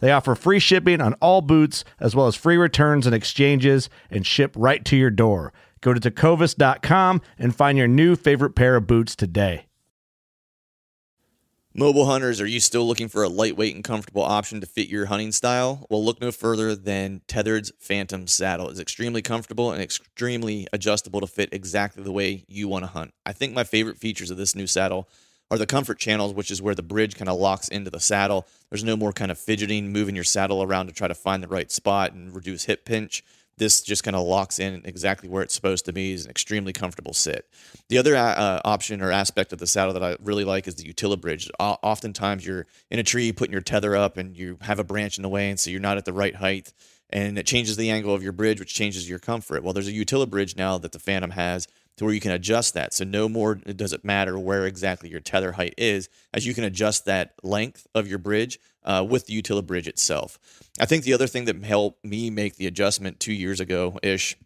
They offer free shipping on all boots, as well as free returns and exchanges, and ship right to your door. Go to tecovas.com and find your new favorite pair of boots today. Mobile hunters, are you still looking for a lightweight and comfortable option to fit your hunting style? Well, look no further than Tethered's Phantom saddle. It's extremely comfortable and extremely adjustable to fit exactly the way you want to hunt. I think my favorite features of this new saddle are the comfort channels, which is where the bridge kind of locks into the saddle. There's no more kind of fidgeting, moving your saddle around to try to find the right spot and reduce hip pinch. This just kind of locks in exactly where it's supposed to be. Is an extremely comfortable sit. The other uh, option or aspect of the saddle that I really like is the UtiliBridge. O- oftentimes, you're in a tree putting your tether up, and you have a branch in the way, and so you're not at the right height, and it changes the angle of your bridge, which changes your comfort. Well, there's a UtiliBridge now that the Phantom has to where you can adjust that. So no more does it matter where exactly your tether height is, as you can adjust that length of your bridge uh, with the UtiliBridge itself. I think the other thing that helped me make the adjustment two years ago ish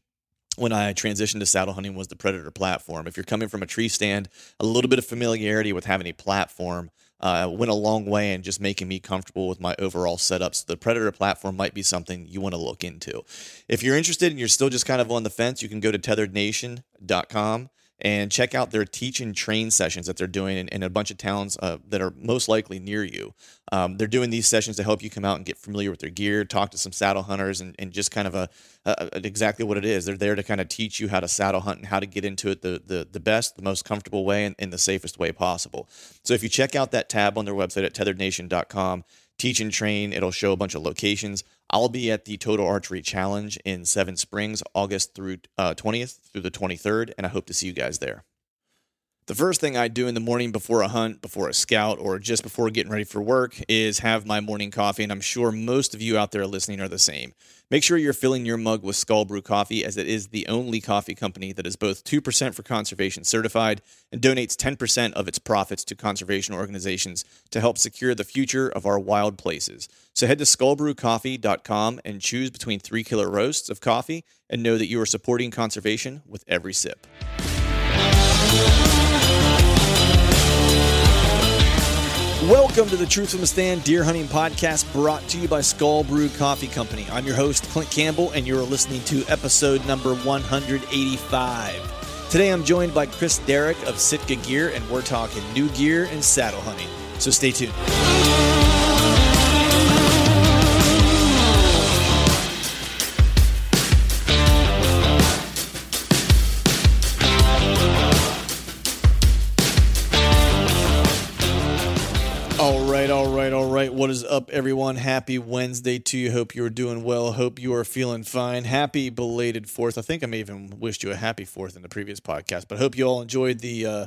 when I transitioned to saddle hunting was the Predator platform. If you're coming from a tree stand, a little bit of familiarity with having a platform uh, went a long way in just making me comfortable with my overall setup. So the Predator platform might be something you want to look into. If you're interested and you're still just kind of on the fence, you can go to tetherednation.com and check out their teach and train sessions that they're doing in, in a bunch of towns uh, that are most likely near you. Um, they're doing these sessions to help you come out and get familiar with their gear, talk to some saddle hunters, and, and just kind of a, a, exactly what it is. They're there to kind of teach you how to saddle hunt and how to get into it the the, the best, the most comfortable way, and in the safest way possible. So if you check out that tab on their website at tetherednation.com, teach and train, it'll show a bunch of locations. I'll be at the Total Archery Challenge in Seven Springs, August through uh, 20th through the 23rd, and I hope to see you guys there. The first thing I do in the morning before a hunt, before a scout, or just before getting ready for work is have my morning coffee. And I'm sure most of you out there listening are the same. Make sure you're filling your mug with Skull Brew coffee, as it is the only coffee company that is both 2% for conservation certified and donates 10% of its profits to conservation organizations to help secure the future of our wild places. So head to skullbrewcoffee.com and choose between three killer roasts of coffee and know that you are supporting conservation with every sip. Welcome to the Truth from the Stand Deer Hunting Podcast brought to you by Skull Brew Coffee Company. I'm your host, Clint Campbell, and you're listening to episode number 185. Today I'm joined by Chris Derrick of Sitka Gear, and we're talking new gear and saddle hunting. So stay tuned. What is up, everyone? Happy Wednesday to you. Hope you are doing well. Hope you are feeling fine. Happy belated Fourth. I think I may even wished you a happy Fourth in the previous podcast, but hope you all enjoyed the uh,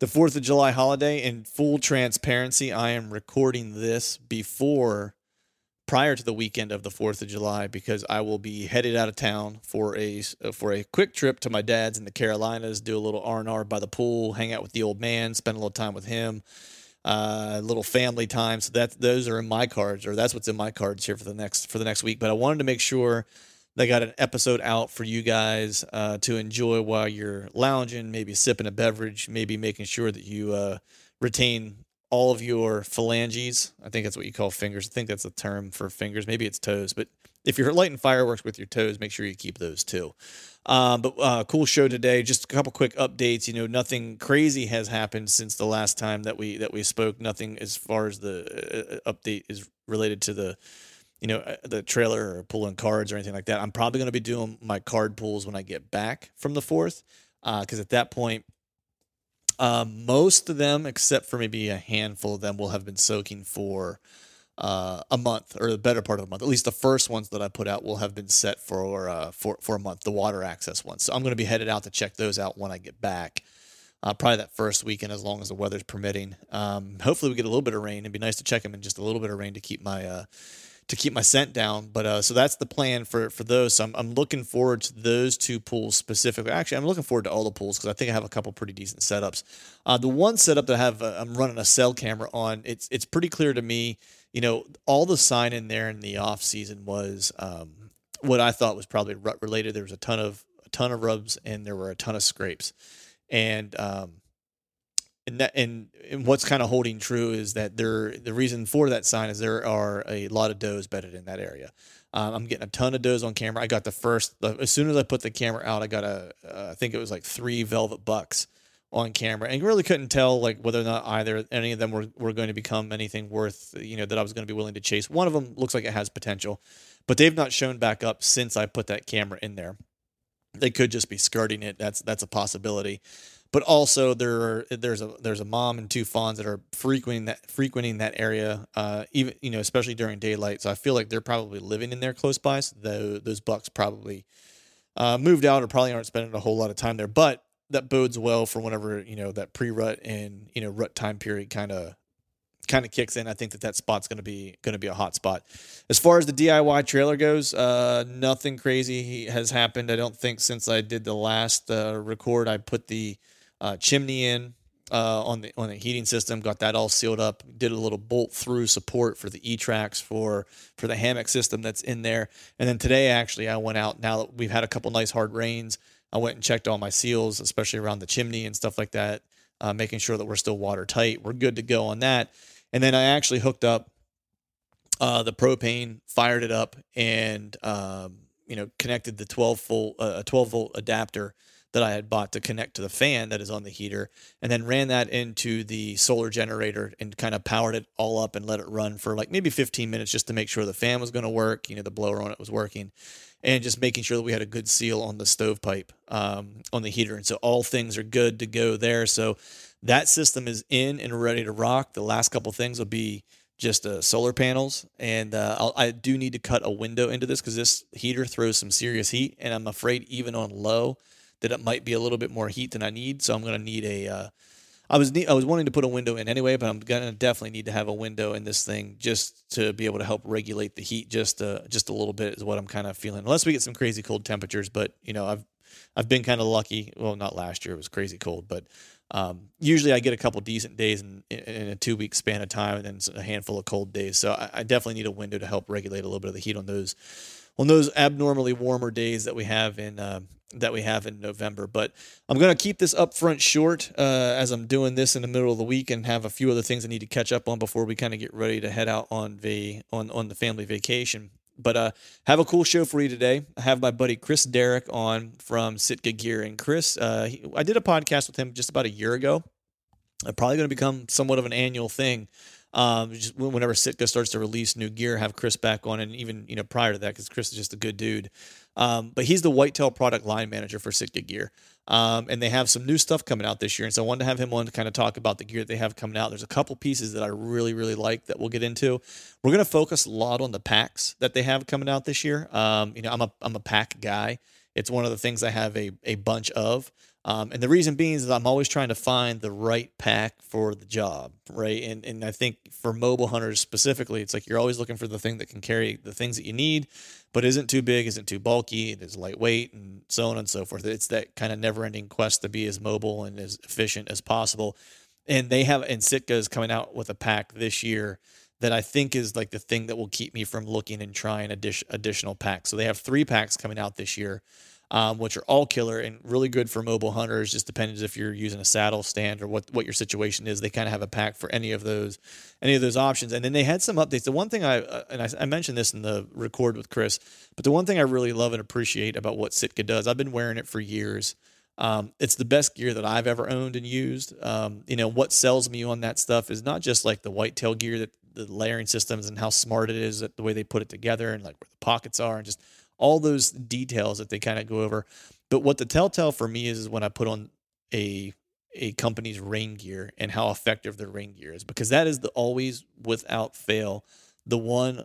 the Fourth of July holiday. In full transparency, I am recording this before, prior to the weekend of the Fourth of July, because I will be headed out of town for a for a quick trip to my dad's in the Carolinas, do a little R and R by the pool, hang out with the old man, spend a little time with him uh, little family time. So that those are in my cards, or that's what's in my cards here for the next for the next week. But I wanted to make sure They got an episode out for you guys uh, to enjoy while you're lounging, maybe sipping a beverage, maybe making sure that you uh, retain all of your phalanges. I think that's what you call fingers. I think that's a term for fingers. Maybe it's toes, but if you're lighting fireworks with your toes, make sure you keep those too. Um, but uh, cool show today. Just a couple quick updates. You know, nothing crazy has happened since the last time that we that we spoke. Nothing as far as the uh, update is related to the you know uh, the trailer or pulling cards or anything like that. I'm probably going to be doing my card pulls when I get back from the fourth, because uh, at that point most of them, except for maybe a handful of them, will have been soaking for uh, a month or the better part of a month. At least the first ones that I put out will have been set for uh, for for a month. The water access ones. So I'm going to be headed out to check those out when I get back. Uh, probably that first weekend, as long as the weather's permitting. Um, hopefully, we get a little bit of rain. It'd be nice to check them in just a little bit of rain to keep my uh, to keep my scent down. But uh, so that's the plan for for those. So I'm, I'm looking forward to those two pools specifically. Actually, I'm looking forward to all the pools because I think I have a couple pretty decent setups. Uh, the one setup that I have, uh, I'm running a cell camera on. It's it's pretty clear to me. You know, all the sign in there in the off season was um, what I thought was probably rut related. There was a ton of a ton of rubs and there were a ton of scrapes, and um, and that and, and what's kind of holding true is that there the reason for that sign is there are a lot of does bedded in that area. Um, I'm getting a ton of does on camera. I got the first as soon as I put the camera out, I got a uh, I think it was like three velvet bucks on camera, and really couldn't tell like whether or not either any of them were, were going to become anything worth you know that I was going to be willing to chase. One of them looks like it has potential, but they've not shown back up since I put that camera in there. They could just be skirting it. That's that's a possibility but also there are, there's a there's a mom and two fawns that are frequenting that frequenting that area, uh, even you know especially during daylight. So I feel like they're probably living in there close by. So those bucks probably uh, moved out or probably aren't spending a whole lot of time there. But that bodes well for whenever you know that pre-rut and you know rut time period kind of kind of kicks in. I think that that spot's going to be going to be a hot spot. As far as the DIY trailer goes, uh, nothing crazy has happened. I don't think since I did the last uh, record. I put the uh, chimney in uh, on the on the heating system. Got that all sealed up. Did a little bolt through support for the E tracks for for the hammock system that's in there. And then today, actually, I went out. Now that we've had a couple nice hard rains, I went and checked all my seals, especially around the chimney and stuff like that, uh, making sure that we're still watertight. We're good to go on that. And then I actually hooked up uh, the propane, fired it up, and um, you know connected the 12 volt uh, 12 volt adapter that I had bought to connect to the fan that is on the heater, and then ran that into the solar generator and kind of powered it all up and let it run for like maybe 15 minutes just to make sure the fan was going to work, you know, the blower on it was working, and just making sure that we had a good seal on the stovepipe um, on the heater. And so all things are good to go there. So that system is in and ready to rock. The last couple things will be just uh, solar panels, and uh, i do need to cut a window into this because this heater throws some serious heat, and I'm afraid even on low that it might be a little bit more heat than I need. So I'm going to need a. Uh, I was I was wanting to put a window in anyway, but I'm gonna definitely need to have a window in this thing just to be able to help regulate the heat just uh, just a little bit is what I'm kind of feeling. Unless we get some crazy cold temperatures, but you know I've I've been kind of lucky. Well, not last year; it was crazy cold, but um, usually I get a couple decent days in, in a two week span of time, and then a handful of cold days. So I, I definitely need a window to help regulate a little bit of the heat on those on those abnormally warmer days that we have in uh, that we have in November. But I'm going to keep this up front short uh, as I'm doing this in the middle of the week and have a few other things I need to catch up on before we kind of get ready to head out on the on on the family vacation. But uh, have a cool show for you today. I have my buddy Chris Derrick on from Sitka Gear, and Chris, uh, he, I did a podcast with him just about a year ago. I'm probably going to become somewhat of an annual thing. Um, just whenever Sitka starts to release new gear, have Chris back on, and even you know prior to that, because Chris is just a good dude. Um, but he's the Whitetail product line manager for Sitka Gear. Um, and they have some new stuff coming out this year. And so I wanted to have him on to kind of talk about the gear that they have coming out. There's a couple pieces that I really, really like that we'll get into. We're going to focus a lot on the packs that they have coming out this year. Um, you know, I'm a, I'm a pack guy. It's one of the things I have a, a bunch of. Um, and the reason being is I'm always trying to find the right pack for the job, right? And and I think for mobile hunters specifically, it's like you're always looking for the thing that can carry the things that you need, but isn't too big, isn't too bulky, it is lightweight, and so on and so forth. It's that kind of never-ending quest to be as mobile and as efficient as possible. And they have and Sitka is coming out with a pack this year that I think is like the thing that will keep me from looking and trying addition, additional packs. So they have three packs coming out this year, um, which are all killer and really good for mobile hunters. Just depends if you're using a saddle stand or what what your situation is. They kind of have a pack for any of those any of those options. And then they had some updates. The one thing I uh, and I, I mentioned this in the record with Chris, but the one thing I really love and appreciate about what Sitka does, I've been wearing it for years. Um, it's the best gear that I've ever owned and used. Um, you know, what sells me on that stuff is not just like the whitetail gear that the layering systems and how smart it is, the way they put it together and like where the pockets are and just all those details that they kind of go over. But what the telltale for me is, is when I put on a a company's rain gear and how effective their rain gear is because that is the always without fail the one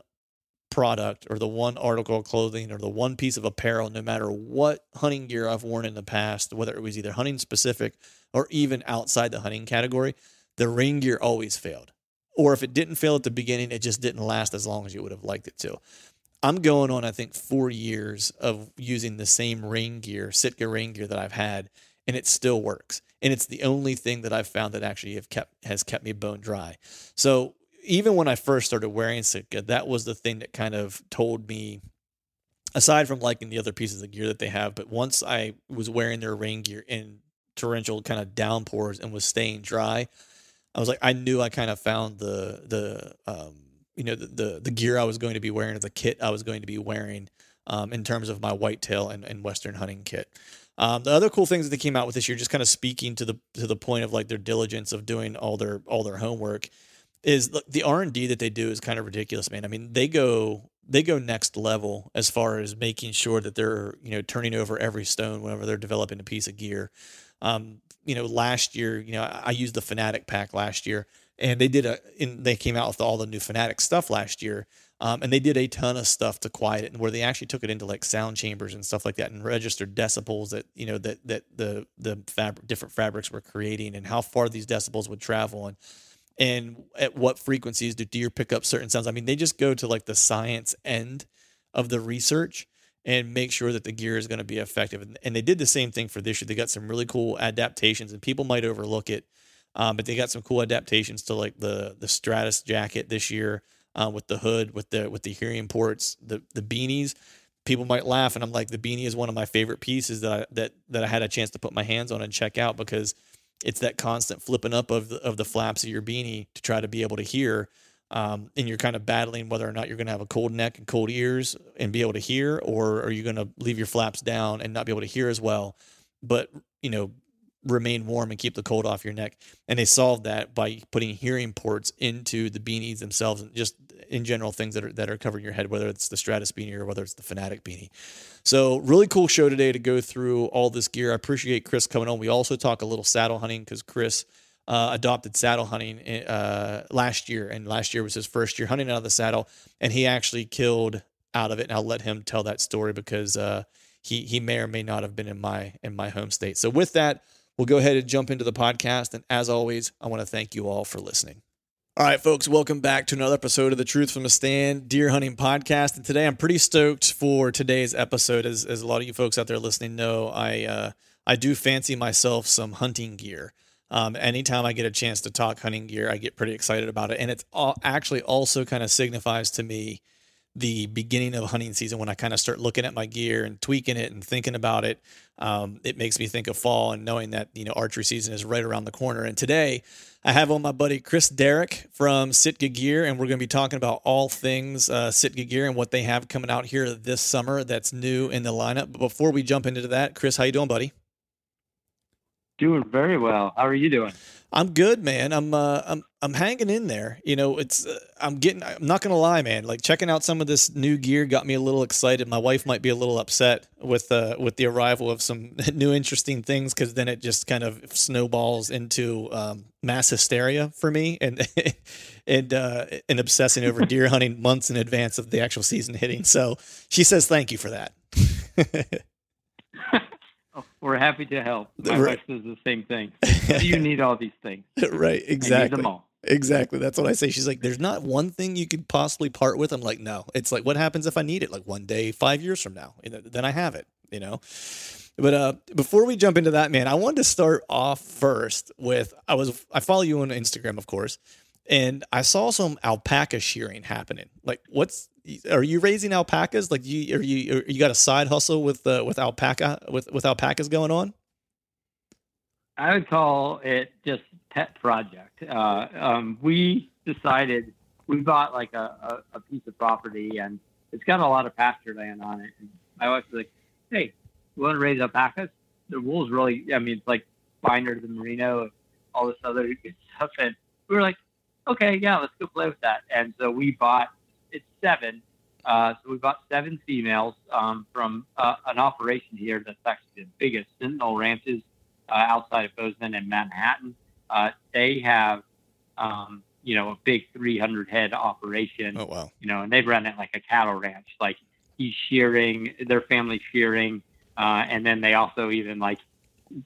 product or the one article of clothing or the one piece of apparel no matter what hunting gear I've worn in the past whether it was either hunting specific or even outside the hunting category the rain gear always failed or if it didn't fail at the beginning, it just didn't last as long as you would have liked it to. I'm going on, I think, four years of using the same rain gear, Sitka rain gear that I've had, and it still works. And it's the only thing that I've found that actually have kept has kept me bone dry. So even when I first started wearing Sitka, that was the thing that kind of told me, aside from liking the other pieces of gear that they have, but once I was wearing their rain gear in torrential kind of downpours and was staying dry, I was like, I knew I kind of found the the um, you know the, the, the gear I was going to be wearing, the kit I was going to be wearing, um, in terms of my whitetail and, and western hunting kit. Um, the other cool things that they came out with this year, just kind of speaking to the to the point of like their diligence of doing all their all their homework, is the R and D that they do is kind of ridiculous, man. I mean, they go they go next level as far as making sure that they're you know turning over every stone whenever they're developing a piece of gear. Um, you know, last year, you know, I used the Fanatic pack last year, and they did a, and they came out with all the new Fanatic stuff last year. Um, and they did a ton of stuff to quiet it, and where they actually took it into like sound chambers and stuff like that, and registered decibels that you know that that the the fabric different fabrics were creating, and how far these decibels would travel, and and at what frequencies do deer pick up certain sounds. I mean, they just go to like the science end of the research and make sure that the gear is going to be effective. And, they did the same thing for this year. They got some really cool adaptations, and people might overlook it, um, but they got some cool adaptations to like the the Stratus jacket this year uh, with the hood, with the with the hearing ports, the the beanies. People might laugh, and I'm like, the beanie is one of my favorite pieces that I, that that I had a chance to put my hands on and check out because it's that constant flipping up of the, of the flaps of your beanie to try to be able to hear um, and you're kind of battling whether or not you're going to have a cold neck and cold ears and be able to hear, or are you going to leave your flaps down and not be able to hear as well, but you know remain warm and keep the cold off your neck. And they solved that by putting hearing ports into the beanies themselves and just in general things that are that are covering your head, whether it's the Stratus beanie or whether it's the Fanatic beanie. So really cool show today to go through all this gear. I appreciate Chris coming on. We also talk a little saddle hunting because Chris uh, adopted saddle hunting uh, last year, and last year was his first year hunting out of the saddle, and he actually killed out of it. And I'll let him tell that story because uh, he he may or may not have been in my in my home state. So with that, we'll go ahead and jump into the podcast. And as always, I want to thank you all for listening. All right, folks, welcome back to another episode of the Truth from a Stand Deer Hunting Podcast. And today I'm pretty stoked for today's episode. As, as a lot of you folks out there listening know, I uh, I do fancy myself some hunting gear. Um, anytime I get a chance to talk hunting gear, I get pretty excited about it. And it's all, actually also kind of signifies to me the beginning of hunting season when I kind of start looking at my gear and tweaking it and thinking about it. Um, it makes me think of fall and knowing that, you know, archery season is right around the corner. And today I have on my buddy Chris Derrick from Sitka Gear, and we're going to be talking about all things uh, Sitka Gear and what they have coming out here this summer that's new in the lineup. But before we jump into that, Chris, how you doing, buddy? Doing very well. How are you doing? I'm good, man. I'm uh, I'm I'm hanging in there. You know, it's uh, I'm getting. I'm not gonna lie, man. Like checking out some of this new gear got me a little excited. My wife might be a little upset with uh with the arrival of some new interesting things because then it just kind of snowballs into um, mass hysteria for me and and uh, and obsessing over deer hunting months in advance of the actual season hitting. So she says thank you for that. We're happy to help. My right. wife says the same thing. you need all these things. right. Exactly. Exactly. That's what I say. She's like, there's not one thing you could possibly part with. I'm like, no. It's like, what happens if I need it? Like one day, five years from now, then I have it, you know? But uh, before we jump into that, man, I wanted to start off first with I was I follow you on Instagram, of course, and I saw some alpaca shearing happening. Like, what's are you raising alpacas? Like, you are you are you got a side hustle with uh, with alpaca with with alpacas going on? I would call it just pet project. Uh, um, we decided we bought like a, a, a, piece of property and it's got a lot of pasture land on it. And my wife was like, "Hey, you want to raise alpacas? The wool's really, I mean, it's like finer than merino and all this other good stuff." And we were like, "Okay, yeah, let's go play with that." And so we bought seven. Uh, so we bought seven females um, from uh, an operation here that's actually the biggest Sentinel Ranches uh, outside of Bozeman and Manhattan. Uh, they have, um, you know, a big 300 head operation. Oh wow! You know, and they run it like a cattle ranch. Like he's shearing, their family shearing, uh, and then they also even like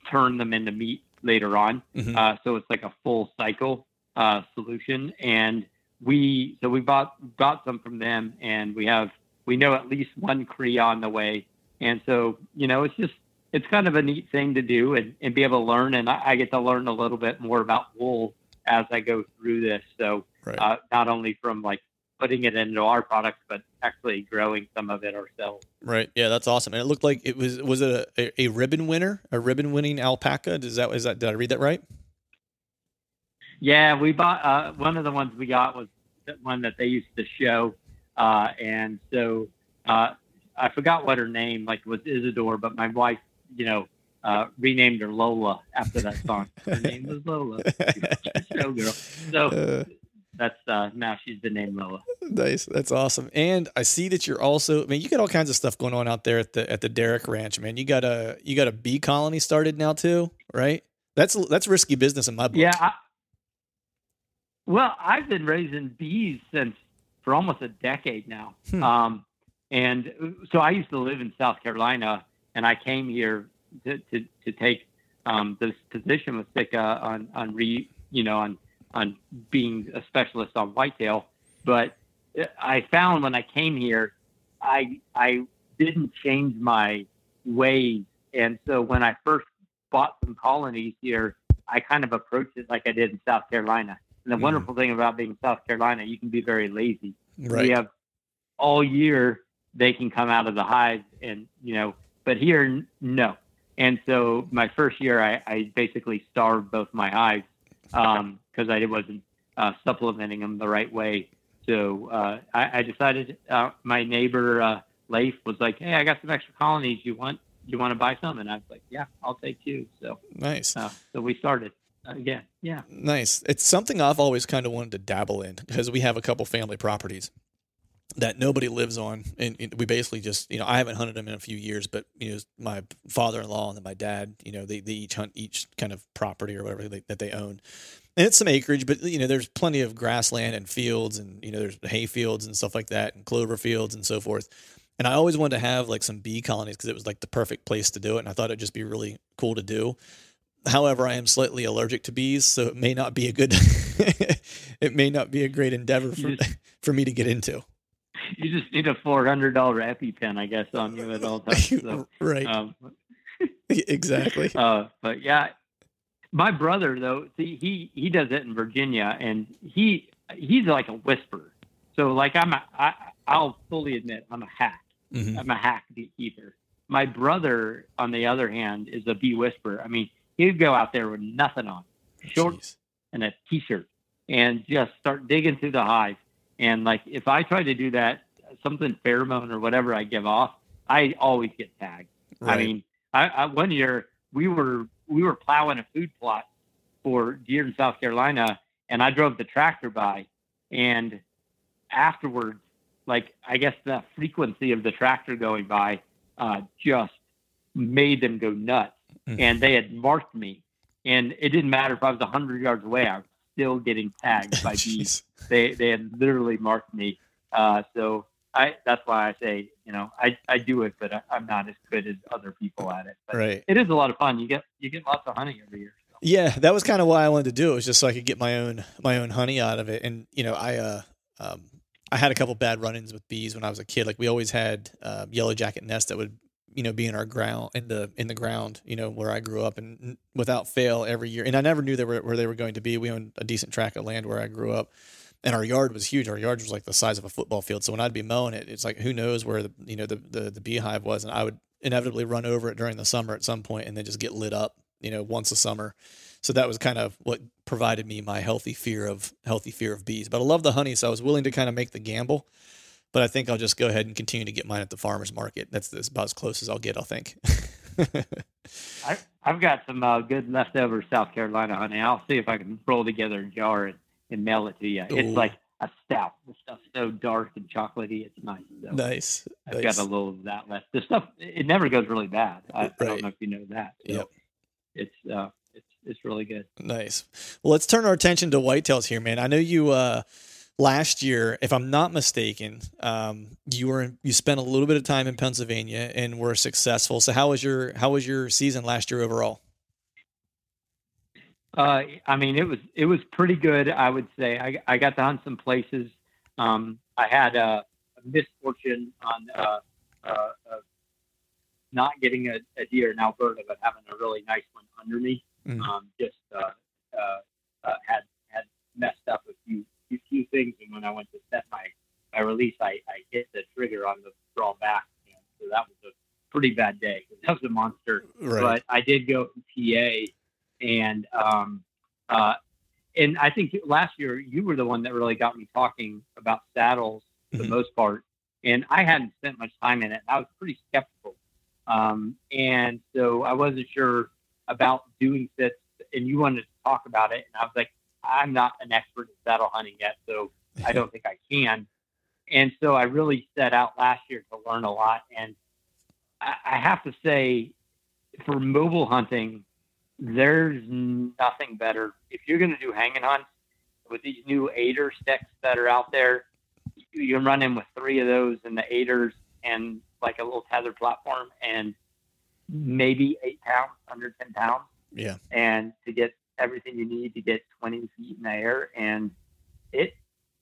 turn them into meat later on. Mm-hmm. Uh, so it's like a full cycle uh, solution. And we so we bought got some from them, and we have we know at least one cria on the way. And so you know, it's just it's kind of a neat thing to do and, and be able to learn. And I, I get to learn a little bit more about wool as I go through this. So right. uh, not only from like putting it into our products, but actually growing some of it ourselves. Right. Yeah, that's awesome. And it looked like it was was it a, a, ribbon winner, a ribbon winning alpaca? Does that is that did I read that right? Yeah, we bought uh, one of the ones we got was one that they used to show, uh, and so uh, I forgot what her name like was Isidore, but my wife you know, uh, renamed her Lola after that song. Her name was Lola. Showgirl. So uh, that's uh, now she's the name Lola. Nice. That's awesome. And I see that you're also. I mean, you got all kinds of stuff going on out there at the at the Derrick Ranch, man. You got a you got a bee colony started now too, right? That's that's risky business in my book. Yeah. I, well, I've been raising bees since for almost a decade now. Hmm. Um, and so I used to live in South Carolina and I came here to, to, to take um, this position with Sitka on, on re, you know, on, on being a specialist on whitetail. But I found when I came here, I, I didn't change my ways. And so when I first bought some colonies here, I kind of approached it like I did in South Carolina. And the mm. wonderful thing about being in South Carolina, you can be very lazy. Right. We have all year they can come out of the hives and you know but here, no. And so my first year, I, I basically starved both my hives because um, I wasn't uh, supplementing them the right way. So uh, I, I, decided. Uh, my neighbor uh, Leif was like, "Hey, I got some extra colonies. You want you want to buy some?" And I was like, "Yeah, I'll take two." So nice. Uh, so we started again. Yeah. Nice. It's something I've always kind of wanted to dabble in because we have a couple family properties that nobody lives on, and, we basically just you know I haven't hunted them in a few years, but you know my father-in-law and my dad, you know they, they each hunt each kind of property or whatever they, that they own, and it's some acreage, but you know there's plenty of grassland and fields, and you know there's hay fields and stuff like that, and clover fields and so forth. And I always wanted to have like some bee colonies because it was like the perfect place to do it, and I thought it'd just be really cool to do. However, I am slightly allergic to bees, so it may not be a good, it may not be a great endeavor for, for me to get into you just need a four hundred dollar EpiPen, I guess, on you at all times. So, right. Um, exactly. Uh, but yeah, my brother though, see, he he does it in Virginia, and he he's like a whisperer. So like I'm a, I, I'll fully admit I'm a hack. Mm-hmm. I'm a hack beekeeper. My brother, on the other hand, is a bee whisperer. I mean, he'd go out there with nothing on, shorts and a t-shirt, and just start digging through the hive and like if I try to do that, something pheromone or whatever I give off, I always get tagged. Right. I mean, I, I, one year we were we were plowing a food plot for deer in South Carolina, and I drove the tractor by, and afterwards, like I guess the frequency of the tractor going by uh, just made them go nuts, mm-hmm. and they had marked me, and it didn't matter if I was hundred yards away, I was still getting tagged by bees. they they had literally marked me. Uh, so I that's why I say you know I, I do it, but I, am not as good as other people at it. But right. It is a lot of fun. You get you get lots of honey every year. So. Yeah, that was kind of why I wanted to do it. Was just so I could get my own my own honey out of it. And you know I uh um I had a couple bad run-ins with bees when I was a kid. Like we always had uh, yellow jacket nests that would you know, be in our ground in the in the ground, you know, where I grew up, and without fail every year. And I never knew they were where they were going to be. We owned a decent tract of land where I grew up, and our yard was huge. Our yard was like the size of a football field. So when I'd be mowing it, it's like who knows where the you know the the, the beehive was, and I would inevitably run over it during the summer at some point, and then just get lit up, you know, once a summer. So that was kind of what provided me my healthy fear of healthy fear of bees. But I love the honey, so I was willing to kind of make the gamble. But I think I'll just go ahead and continue to get mine at the farmers market. That's, that's about as close as I'll get, I think. I, I've got some uh, good leftover South Carolina honey. I'll see if I can roll together a jar and, and mail it to you. Ooh. It's like a stout. The stuff's so dark and chocolatey. It's nice. So nice. I've nice. got a little of that left. The stuff it never goes really bad. I, right. I don't know if you know that. So yep. It's uh, it's it's really good. Nice. Well, let's turn our attention to whitetails here, man. I know you uh last year, if I'm not mistaken, um, you were you spent a little bit of time in Pennsylvania and were successful. So how was your how was your season last year overall? Uh, I mean, it was it was pretty good. I would say I, I got to hunt some places. Um, I had a, a misfortune on uh, uh, uh not getting a, a, deer in Alberta, but having a really nice one under me. Mm-hmm. Um, just uh, uh, had had messed up a few few, few things, and when I went to set my my release, I, I hit the trigger on the draw back, and so that was a pretty bad day. That was a monster. Right. But I did go to PA, and um, uh, and I think last year you were the one that really got me talking about saddles for mm-hmm. the most part, and I hadn't spent much time in it. I was pretty skeptical, um, and so I wasn't sure about doing sits. And you wanted to talk about it, and I was like, I'm not an expert in saddle hunting yet, so I don't think I can. And so I really set out last year to learn a lot. And I, I have to say, for mobile hunting, there's nothing better. If you're going to do hanging hunts with these new aider sticks that are out there, you can run in with three of those and the aiders and like a little tether platform and maybe eight pounds, under 10 pounds. Yeah. And to get everything you need to get 20 feet in the air. And it,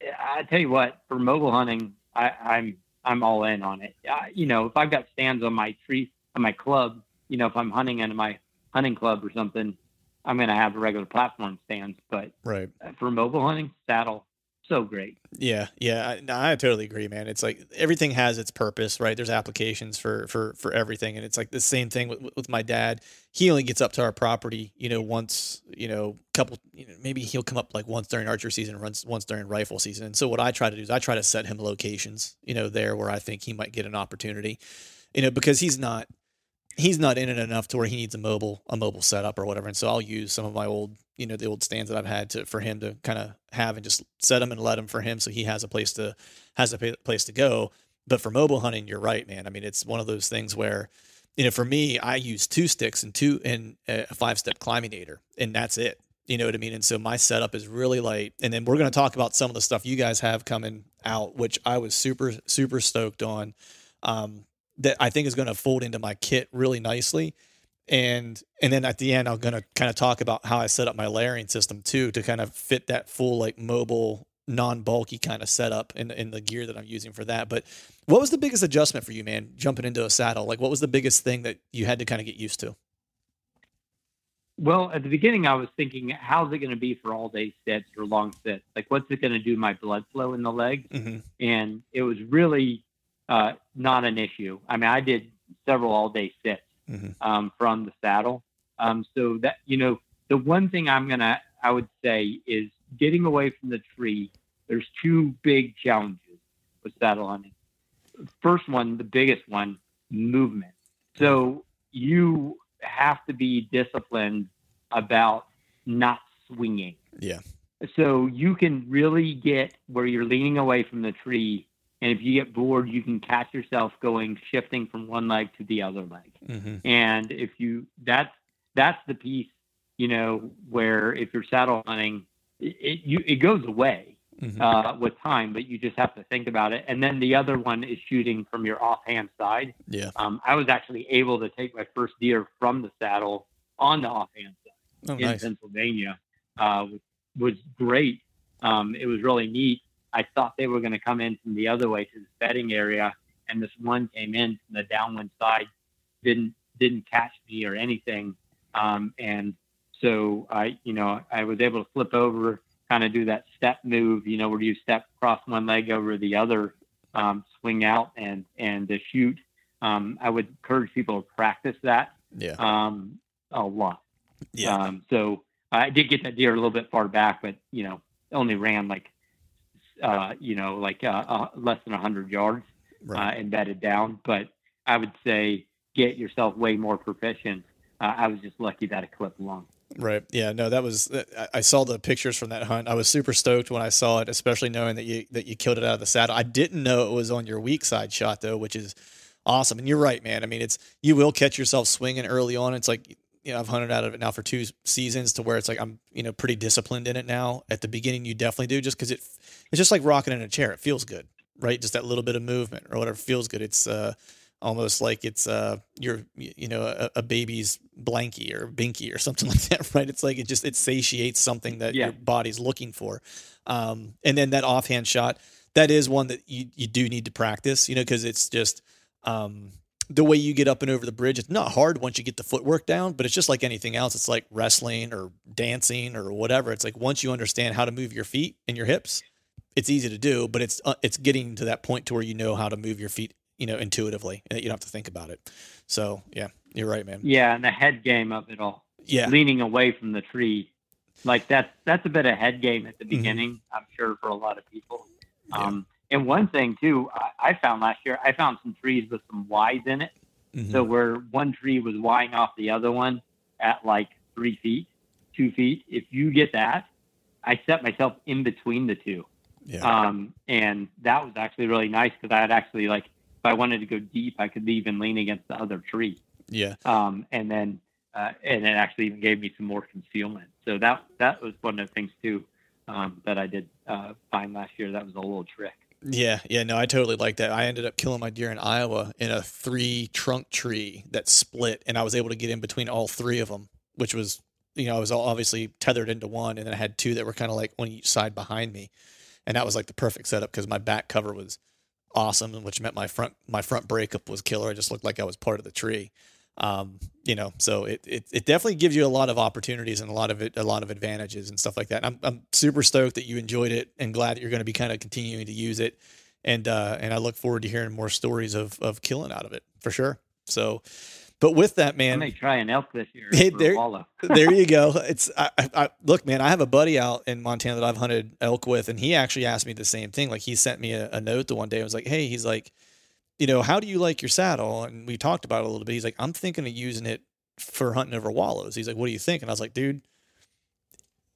I tell you what, for mobile hunting, I, I'm I'm all in on it. I, you know, if I've got stands on my tree on my club, you know, if I'm hunting in my hunting club or something, I'm going to have a regular platform stands. But right for mobile hunting, saddle so great. Yeah, yeah, I, I, totally agree, man. It's like everything has its purpose, right? There's applications for for for everything, and it's like the same thing with with my dad. He only gets up to our property, you know, once, you know, couple, you know, maybe he'll come up like once during archer season, runs once during rifle season. And so what I try to do is I try to set him locations, you know, there where I think he might get an opportunity, you know, because he's not he's not in it enough to where he needs a mobile a mobile setup or whatever. And so I'll use some of my old you know the old stands that I've had to for him to kind of have and just set them and let them for him so he has a place to has a place to go. But for mobile hunting, you're right, man. I mean, it's one of those things where you know for me, I use two sticks and two and a five step climbing aider, and that's it. You know what I mean? And so my setup is really light. And then we're going to talk about some of the stuff you guys have coming out, which I was super super stoked on. Um, that I think is going to fold into my kit really nicely. And and then at the end i'm going to kind of talk about how i set up my layering system too to kind of fit that full like mobile non-bulky kind of setup in, in the gear that i'm using for that. But what was the biggest adjustment for you man jumping into a saddle? Like what was the biggest thing that you had to kind of get used to? Well at the beginning i was thinking how's it going to be for all day sits or long sits like what's it going to do my blood flow in the legs mm-hmm. and it was really uh, not an issue i mean i did several all day sits mm-hmm. um, from the saddle. Um, so that you know, the one thing I'm gonna I would say is getting away from the tree. There's two big challenges with saddle hunting. First one, the biggest one, movement. So you have to be disciplined about not swinging. Yeah. So you can really get where you're leaning away from the tree and if you get bored, you can catch yourself going shifting from one leg to the other leg. Mm-hmm. And if you that's that's the piece, you know, where if you're saddle hunting, it it, you, it goes away mm-hmm. uh, with time, but you just have to think about it. And then the other one is shooting from your offhand side. Yeah. Um, I was actually able to take my first deer from the saddle on the offhand side oh, in nice. Pennsylvania, uh, was, was great. Um, it was really neat. I thought they were going to come in from the other way to the bedding area, and this one came in from the downwind side, didn't didn't catch me or anything. Um, and so I, you know, I was able to flip over, kind of do that step move, you know, where you step across one leg over the other, um, swing out and and to shoot. Um, I would encourage people to practice that Yeah. um, a lot. Yeah. Um, so I did get that deer a little bit far back, but you know, only ran like, uh, you know, like uh, uh, less than hundred yards Right. uh, embedded down. But I would say get yourself way more proficient. Uh, I was just lucky that it clipped along. Right. Yeah. No, that was. I- I saw the pictures from that hunt. I was super stoked when I saw it, especially knowing that you that you killed it out of the saddle. I didn't know it was on your weak side shot though, which is awesome. And you're right, man. I mean, it's you will catch yourself swinging early on. It's like you know I've hunted out of it now for two seasons to where it's like I'm you know pretty disciplined in it now. At the beginning, you definitely do just because it it's just like rocking in a chair. It feels good, right? Just that little bit of movement or whatever feels good. It's uh almost like it's uh your you know a, a baby's blankie or binky or something like that right it's like it just it satiates something that Yeah. your body's looking for um and then that offhand shot that is one that you you do need to practice you know because it's just um the way you get up and over the bridge it's not hard once you get the footwork down but it's just like anything else it's like wrestling or dancing or whatever it's like once you understand how to move your feet and your hips it's easy to do but it's uh, it's getting to that point to where you know how to move your feet you know intuitively and you don't have to think about it so yeah you're right man Yeah, and the head game of it all, yeah leaning away from the tree, like that's that's a bit of head game at the Mhm. beginning. I'm sure for a lot of people. Yeah. And one thing too, I, I found last year, I found some trees with some Ys in it. Mhm. So where one tree was Ying off the other one at like three feet, two feet. If you get that, I set myself in between the two. yeah Um, and that was actually really nice because I had actually like, if I wanted to go deep, I could even lean against the other tree. yeah Um, and then, uh, and it actually even gave me some more concealment. So that, that was one of the things too, um, that I did, uh, find last year. That was a little trick. Yeah, yeah, no, I totally like that. I ended up killing my deer in Iowa in a three trunk tree that split, and I was able to get in between all three of them, which was, you know, I was obviously tethered into one, and then I had two that were kind of like on each side behind me, and that was like the perfect setup because my back cover was awesome, which meant my front my front breakup was killer. I just looked like I was part of the tree. Um, you know, so it, it it definitely gives you a lot of opportunities and a lot of it a lot of advantages and stuff like that. I'm I'm super stoked that you enjoyed it and glad that you're going to be kind of continuing to use it. And uh and I look forward to hearing more stories of of killing out of it for sure. So but with that man, I may try an elk this year. Hey, there- there you go. It's I, I, I look, man. I have a buddy out in Montana that I've hunted elk with, and he actually asked me the same thing. Like he sent me a, a note the one day. I was like, "Hey, he's like, you know, how do you like your saddle?" And we talked about it a little bit. He's like, "I'm thinking of using it for hunting over wallows." He's like, "What do you think?" And I was like, "Dude,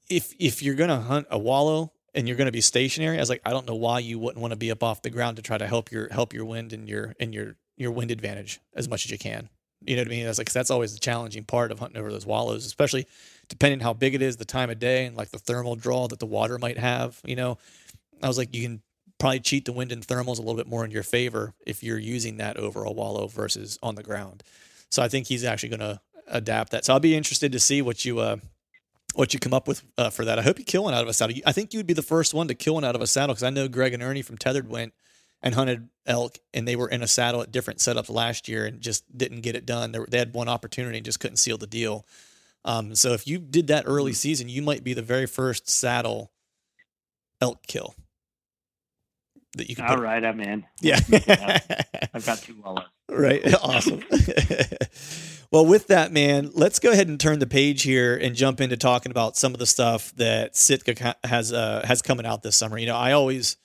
if if you're gonna hunt a wallow and you're gonna be stationary, I was like, I don't know why you wouldn't want to be up off the ground to try to help your help your wind and your and your your wind advantage as much as you can." You know what I mean? That's like that's always the challenging part of hunting over those wallows, especially depending how big it is, the time of day, and like the thermal draw that the water might have. You know, I was like, you can probably cheat the wind and thermals a little bit more in your favor if you're using that over a wallow versus on the ground. So I think he's actually going to adapt that. So I'll be interested to see what you uh what you come up with uh, for that. I hope you kill one out of a saddle. I think you'd be the first one to kill one out of a saddle because I know Greg and Ernie from Tethered went and hunted elk, and they were in a saddle at different setups last year and just didn't get it done. They, had one opportunity and just couldn't seal the deal. Um, so if you did that early season, you might be the very first saddle elk kill that you can. All put- right, I'm in. Yeah. I've got two wallows. Right. Awesome. well, with that, man, let's go ahead and turn the page here and jump into talking about some of the stuff that Sitka has uh, has coming out this summer. You know, I always,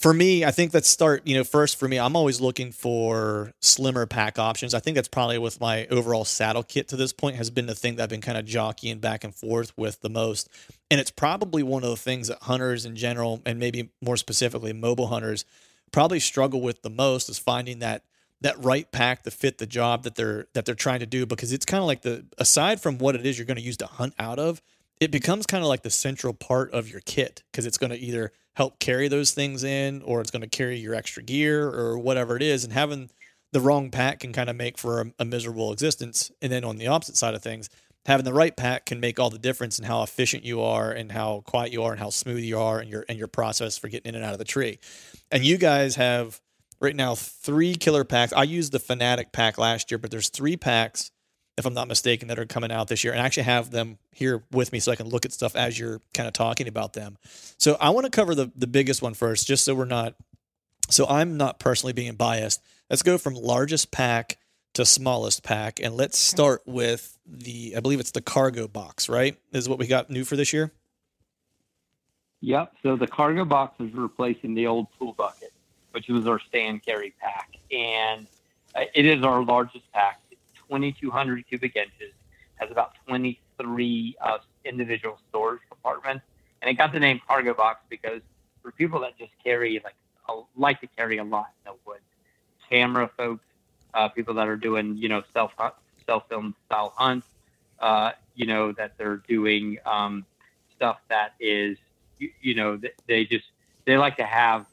for me, I think let's start. You know, first for me, I'm always looking for slimmer pack options. I think that's probably with my overall saddle kit to this point has been the thing that I've been kind of jockeying back and forth with the most, and it's probably one of the things that hunters in general, and maybe more specifically mobile hunters, probably struggle with the most is finding that that right pack to fit the job that they're that they're trying to do because it's kind of like the aside from what it is you're going to use to hunt out of it becomes kind of like the central part of your kit because it's going to either help carry those things in or it's going to carry your extra gear or whatever it is and having the wrong pack can kind of make for a, a miserable existence and then on the opposite side of things having the right pack can make all the difference in how efficient you are and how quiet you are and how smooth you are and your and your process for getting in and out of the tree and you guys have right now three killer packs. I used the Fanatic pack last year, but there's three packs, if I'm not mistaken, that are coming out this year. And I actually have them here with me so I can look at stuff as you're kind of talking about them. So I want to cover the, the biggest one first, just so we're not, so I'm not personally being biased. Let's go from largest pack to smallest pack. And let's start with the, I believe it's the cargo box, right? Is what we got new for this year? Yep. So the cargo box is replacing the old tool bucket, which was our stand carry pack. And uh, it is our largest pack. It's 2,200 cubic inches, has about 23 uh, individual storage compartments. And it got the name cargo box because for people that just carry, like, like to carry a lot in the woods, camera folks, uh, people that are doing, you know, self self film style hunts, uh, you know, that they're doing um, stuff that is, you, you know, they just they like to have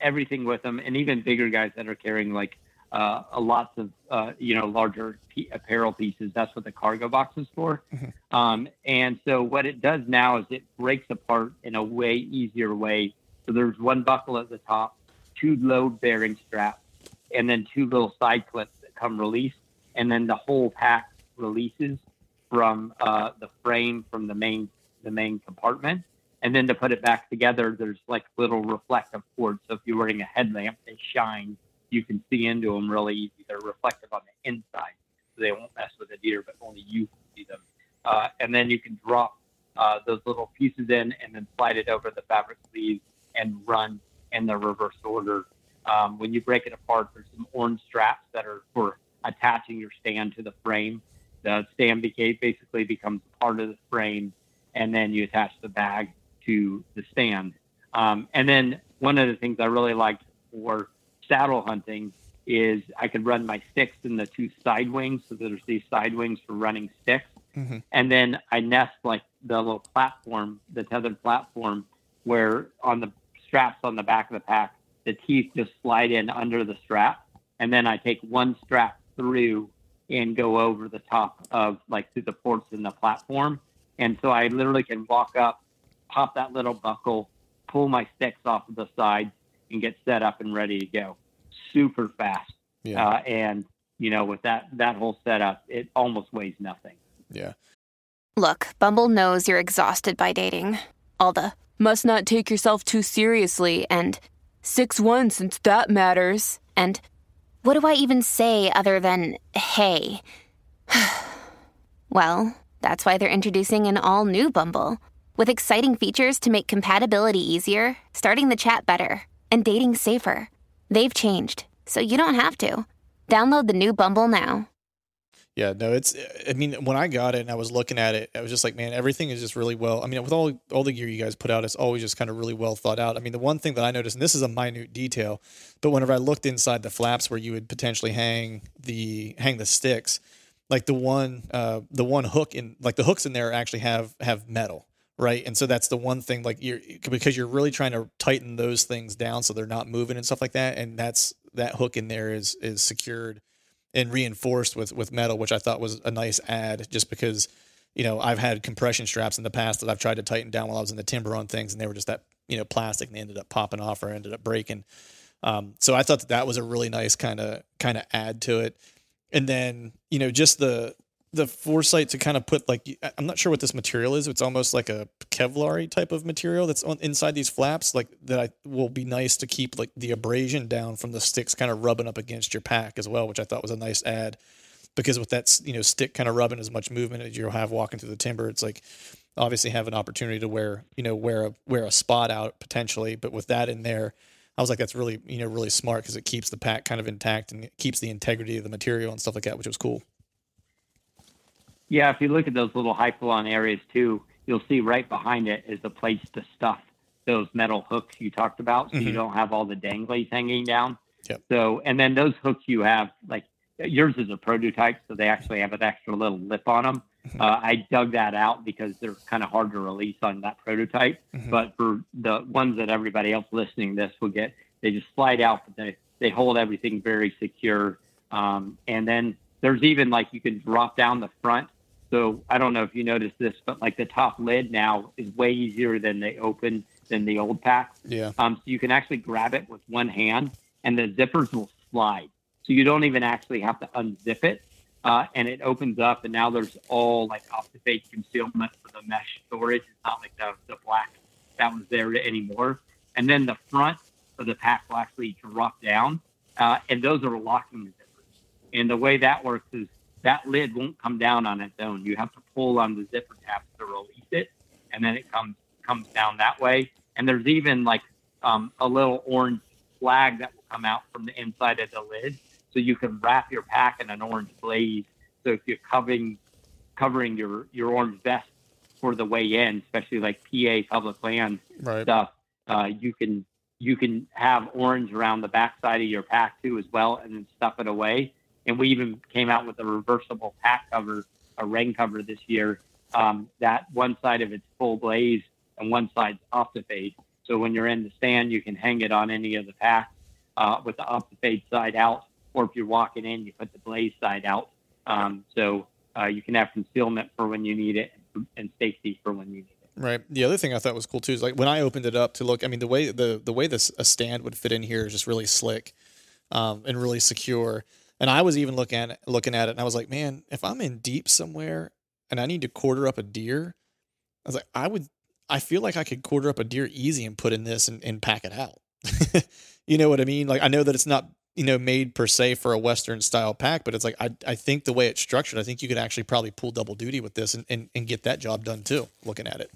everything with them, and even bigger guys that are carrying like uh, lots of uh, you know larger p- apparel pieces. That's what the cargo box is for. Mm-hmm. Um, and so what it does now is it breaks apart in a way easier way. So there's one buckle at the top, two load bearing straps, and then two little side clips that come released, and then the whole pack releases from uh, the frame from the main the main compartment. And then to put it back together, there's like little reflective cords. So if you're wearing a headlamp, they shine. You can see into them really easy. They're reflective on the inside, so they won't mess with the deer, but only you can see them. Uh, and then you can drop uh, those little pieces in and then slide it over the fabric sleeves and run in the reverse order um, when you break it apart, there's some orange straps that are for attaching your stand to the frame. The stand basically becomes part of the frame, and then you attach the bag to the stand. Um, and then one of the things I really liked for saddle hunting is I could run my sticks in the two side wings. So there's these side wings for running sticks. Mm-hmm. And then I nest like the little platform, the tethered platform, where on the straps on the back of the pack, the teeth just slide in under the strap, and then I take one strap through and go over the top of like through the ports in the platform. And so I literally can walk up, pop that little buckle, pull my sticks off of the sides, and get set up and ready to go. Super fast. Yeah. Uh, and you know, with that that whole setup, it almost weighs nothing. Yeah. Look, Bumble knows you're exhausted by dating. All the must not take yourself too seriously and 6 1 since that matters. And what do I even say other than hey? well, that's why they're introducing an all new Bumble with exciting features to make compatibility easier, starting the chat better, and dating safer. They've changed, so you don't have to. Download the new Bumble now. Yeah, no, it's. I mean, when I got it and I was looking at it, I was just like, man, everything is just really well. I mean, with all all the gear you guys put out, it's always just kind of really well thought out. I mean, the one thing that I noticed, and this is a minute detail, but whenever I looked inside the flaps where you would potentially hang the hang the sticks, like the one uh, the one hook in like the hooks in there actually have have metal, right? And so that's the one thing like you're because you're really trying to tighten those things down so they're not moving and stuff like that, and that's that hook in there is is secured and reinforced with with metal, which I thought was a nice add, just because you know I've had compression straps in the past that I've tried to tighten down while I was in the timber on things, and they were just that you know plastic, and they ended up popping off or ended up breaking. Um, so I thought that that was a really nice kind of kind of add to it, and then you know just the the foresight to kind of put like I'm not sure what this material is. It's almost like a Kevlar type of material that's on inside these flaps, like that I will be nice to keep like the abrasion down from the sticks kind of rubbing up against your pack as well, which I thought was a nice add. Because with that you know stick kind of rubbing as much movement as you'll have walking through the timber, it's like obviously have an opportunity to wear you know wear a wear a spot out potentially, but with that in there. I was like, that's really, you know, really smart because it keeps the pack kind of intact and it keeps the integrity of the material and stuff like that, which was cool. Yeah, if you look at those little hypalon areas too, you'll see right behind it is the place to stuff those metal hooks you talked about, so mm-hmm. you don't have all the danglies hanging down. Yep. So, and then those hooks you have, like yours is a prototype, so they actually have an extra little lip on them. Mm-hmm. Uh, I dug that out because they're kind of hard to release on that prototype. Mm-hmm. But for the ones that everybody else listening to this will get, they just slide out, but they they hold everything very secure. Um, and then there's even like you can drop down the front so I don't know if you noticed this, but like the top lid now is way easier than they open than the old pack. Yeah. Um, so you can actually grab it with one hand and the zippers will slide. So you don't even actually have to unzip it. Uh, and it opens up, and now there's all like OptiFade concealment for the mesh storage. It's not like the, the black that was there anymore. And then the front of the pack will actually drop down, uh, and those are locking the zippers. And the way that works is that lid won't come down on its own. You have to pull on the zipper tab to release it, and then it comes comes down that way. And there's even like um, a little orange flag that will come out from the inside of the lid, so you can wrap your pack in an orange blaze. So if you're covering covering your your orange vest for the way in, especially like PA public land Right. stuff, uh, you can you can have orange around the backside of your pack too as well, and then stuff it away. And we even came out with a reversible pack cover, a rain cover this year. Um, that one side of it's full blaze and one side's off the OptiFade. So when you're in the stand, you can hang it on any of the packs uh, with the off the OptiFade side out, or if you're walking in, you put the blaze side out. Um, so uh, you can have concealment for when you need it and safety for when you need it. Right. The other thing I thought was cool too is like when I opened it up to look. I mean, the way the the way this a stand would fit in here is just really slick, um, and really secure. And I was even looking at it, looking at it, and I was like, man, if I'm in deep somewhere and I need to quarter up a deer, I was like, I would. I feel like I could quarter up a deer easy and put in this and, and pack it out. you know what I mean? Like I know that it's not you know made per se for a Western style pack, but it's like I I think the way it's structured, I think you could actually probably pull double duty with this and, and, and get that job done too. Looking at it.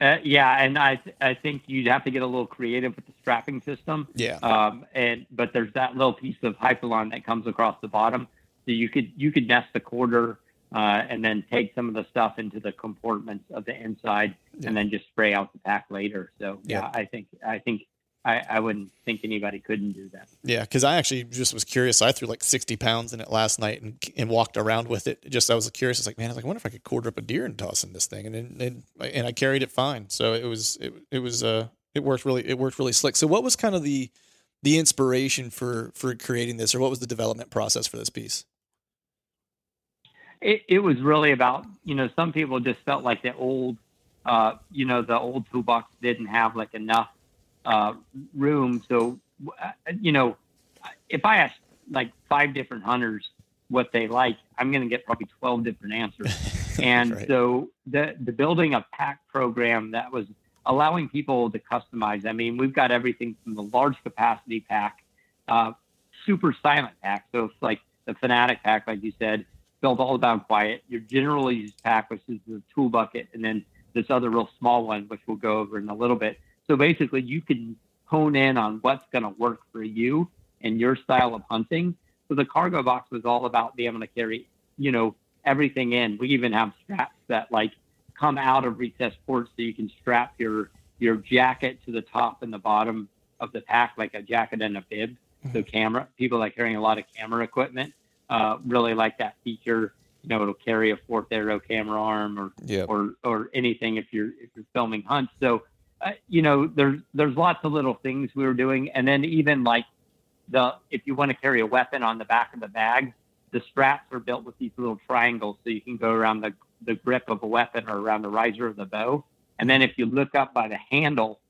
Uh, yeah, and I th- I think you'd have to get a little creative with the strapping system. Yeah. Um, and but there's that little piece of Hypalon that comes across the bottom, so you could you could nest the quarter uh, and then take some of the stuff into the compartments of the inside, Yeah. and then just spray out the pack later. So yeah, Yeah. I think I think I, I wouldn't think anybody couldn't do that. Yeah, because I actually just was curious. I threw like sixty pounds in it last night and and walked around with it. Just I was curious. It's like, man, I was like, I wonder if I could quarter up a deer and toss in this thing, and then and, and I carried it fine. So it was it, it was uh it worked really it worked really slick. So what was kind of the the inspiration for for creating this, or what was the development process for this piece? it, it was really about you know some people just felt like the old uh, you know the old toolbox didn't have like enough uh, room so uh, you know if i ask like five different hunters what they like i'm going to get probably 12 different answers and Right. so the the building a pack program that was allowing people to customize i mean we've got everything from the large capacity pack uh, super silent pack so it's like the fanatic pack like you said built all about quiet. Your general use pack, which is the tool bucket, and then this other real small one, which we'll go over in a little bit. So basically, you can hone in on what's going to work for you and your style of hunting. So the cargo box was all about being able to carry, you know, everything in. We even have straps that like come out of recessed ports, so you can strap your your jacket to the top and the bottom of the pack, like a jacket and a bib. So camera people like carrying a lot of camera equipment uh, really like that feature. You know, it'll carry a fourth arrow camera arm or Yeah. or or anything if you're if you're filming hunts. So, uh, you know, there's there's lots of little things we were doing, and then even like the if you want to carry a weapon on the back of the bag, the straps are built with these little triangles, so you can go around the the grip of a weapon or around the riser of the bow. And then if you look up by the handle,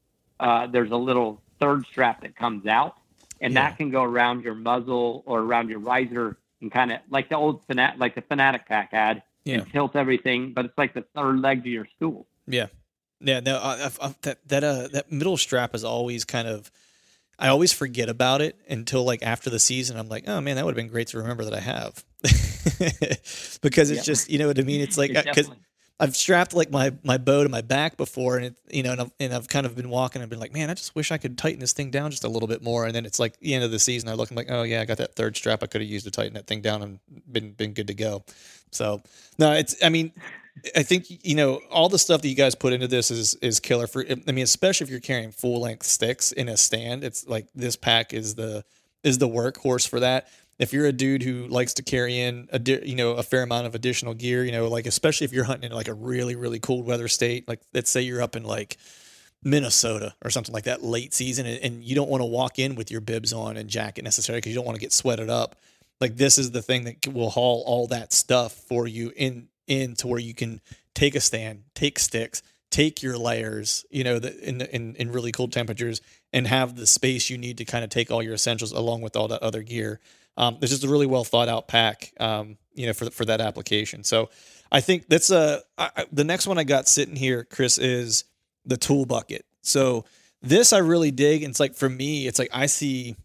uh, there's a little third strap that comes out, and Yeah. that can go around your muzzle or around your riser and kind of like the old fanat like the fanatic pack had Yeah. and tilt everything, but it's like the third leg to your stool. Yeah, yeah. No, I, I, that that uh that middle strap is always kind of. I always forget about it until like after the season. I'm like, oh man, that would have been great to remember that I have, because it's Yeah. just you know what I mean. It's like because definitely- I've strapped like my my bow to my back before, and it, you know, and I've, and I've kind of been walking and been like, man, I just wish I could tighten this thing down just a little bit more. And then it's like the end of the season, I look, I'm like, oh yeah, I got that third strap I could have used to tighten that thing down and been been good to go. So no, it's I mean, I think you know all the stuff that you guys put into this is is killer for. I mean, especially if you're carrying full length sticks in a stand, it's like this pack is the is the workhorse for that. If you're a dude who likes to carry in a you know a fair amount of additional gear, you know, like especially if you're hunting in like a really really cold weather state, like let's say you're up in like Minnesota or something like that late season, and, and you don't want to walk in with your bibs on and jacket necessarily because you don't want to get sweated up. Like this is the thing that will haul all that stuff for you in in to where you can take a stand, take sticks, take your layers, you know, the, in, in in really cold temperatures, and have the space you need to kind of take all your essentials along with all that other gear. Um, it's just a really well thought out pack, um, you know, for for that application. So I think that's a I, the next one I got sitting here, Chris, is the tool bucket. So this I really dig. And it's like for me, it's like I see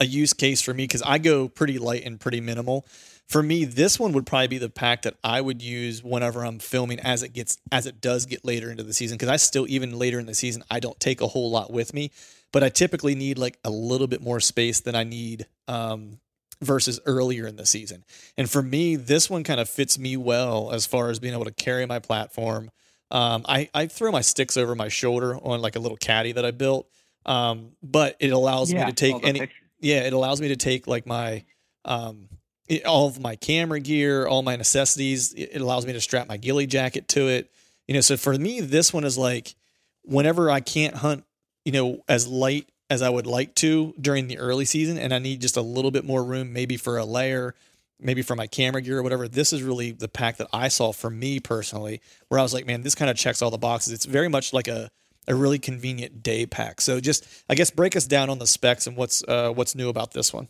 a use case for me because I go pretty light and pretty minimal. For me, this one would probably be the pack that I would use whenever I'm filming as it gets as it does get later into the season. Because I still even later in the season I don't take a whole lot with me, but I typically need like a little bit more space than I need um, versus earlier in the season. And for me, this one kind of fits me well as far as being able to carry my platform. Um, I, I throw my sticks over my shoulder on like a little caddy that I built. Um, but it allows Yeah, me to take any, picture. yeah, it allows me to take like my, um, it- all of my camera gear, all my necessities. It, it allows me to strap my ghillie jacket to it. You know, so for me, this one is like whenever I can't hunt, you know, as light as I would like to during the early season, and I need just a little bit more room, maybe for a layer, maybe for my camera gear or whatever. This is really the pack that I saw for me personally, where I was like, man, this kind of checks all the boxes. It's very much like a a really convenient day pack. So just I guess break us down on the specs and what's uh, what's new about this one.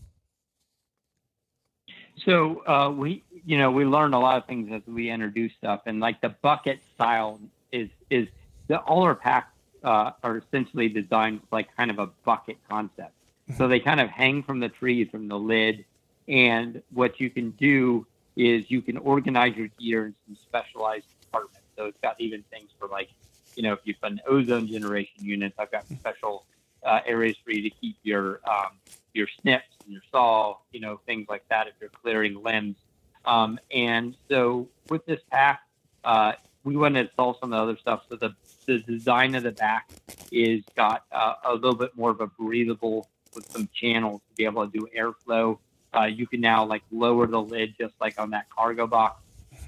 So uh, we, you know, we learned a lot of things as we introduced stuff, and like the bucket style is is the all our packs uh, are essentially designed like kind of a bucket concept. So they kind of hang from the tree from the lid, and what you can do is you can organize your gear in some specialized compartments. So it's got even things for like, you know, if you've got an ozone generation units, I've got special uh, areas for you to keep your um, your snips and your saw, you know, things like that if you're clearing limbs. Um, and so with this pack, uh, we want to install some of the other stuff. So the, the design of the back is got uh, a little bit more of a breathable with some channels to be able to do airflow. Uh, you can now like lower the lid just like on that cargo box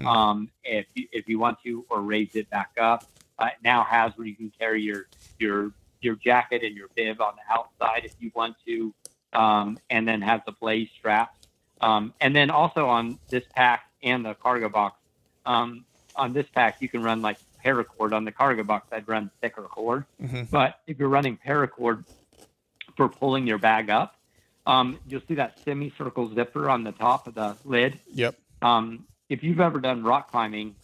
um, if you, if you want to, or raise it back up. Uh, it now has where you can carry your your your jacket and your bib on the outside if you want to, um, and then has the blaze straps. Um, and then also on this pack and the cargo box, um, on this pack you can run like paracord. On the cargo box, I'd run thicker cord. Mhm. But if you're running paracord for pulling your bag up, um, you'll see that semicircle zipper on the top of the lid. Yep. Um, if you've ever done rock climbing,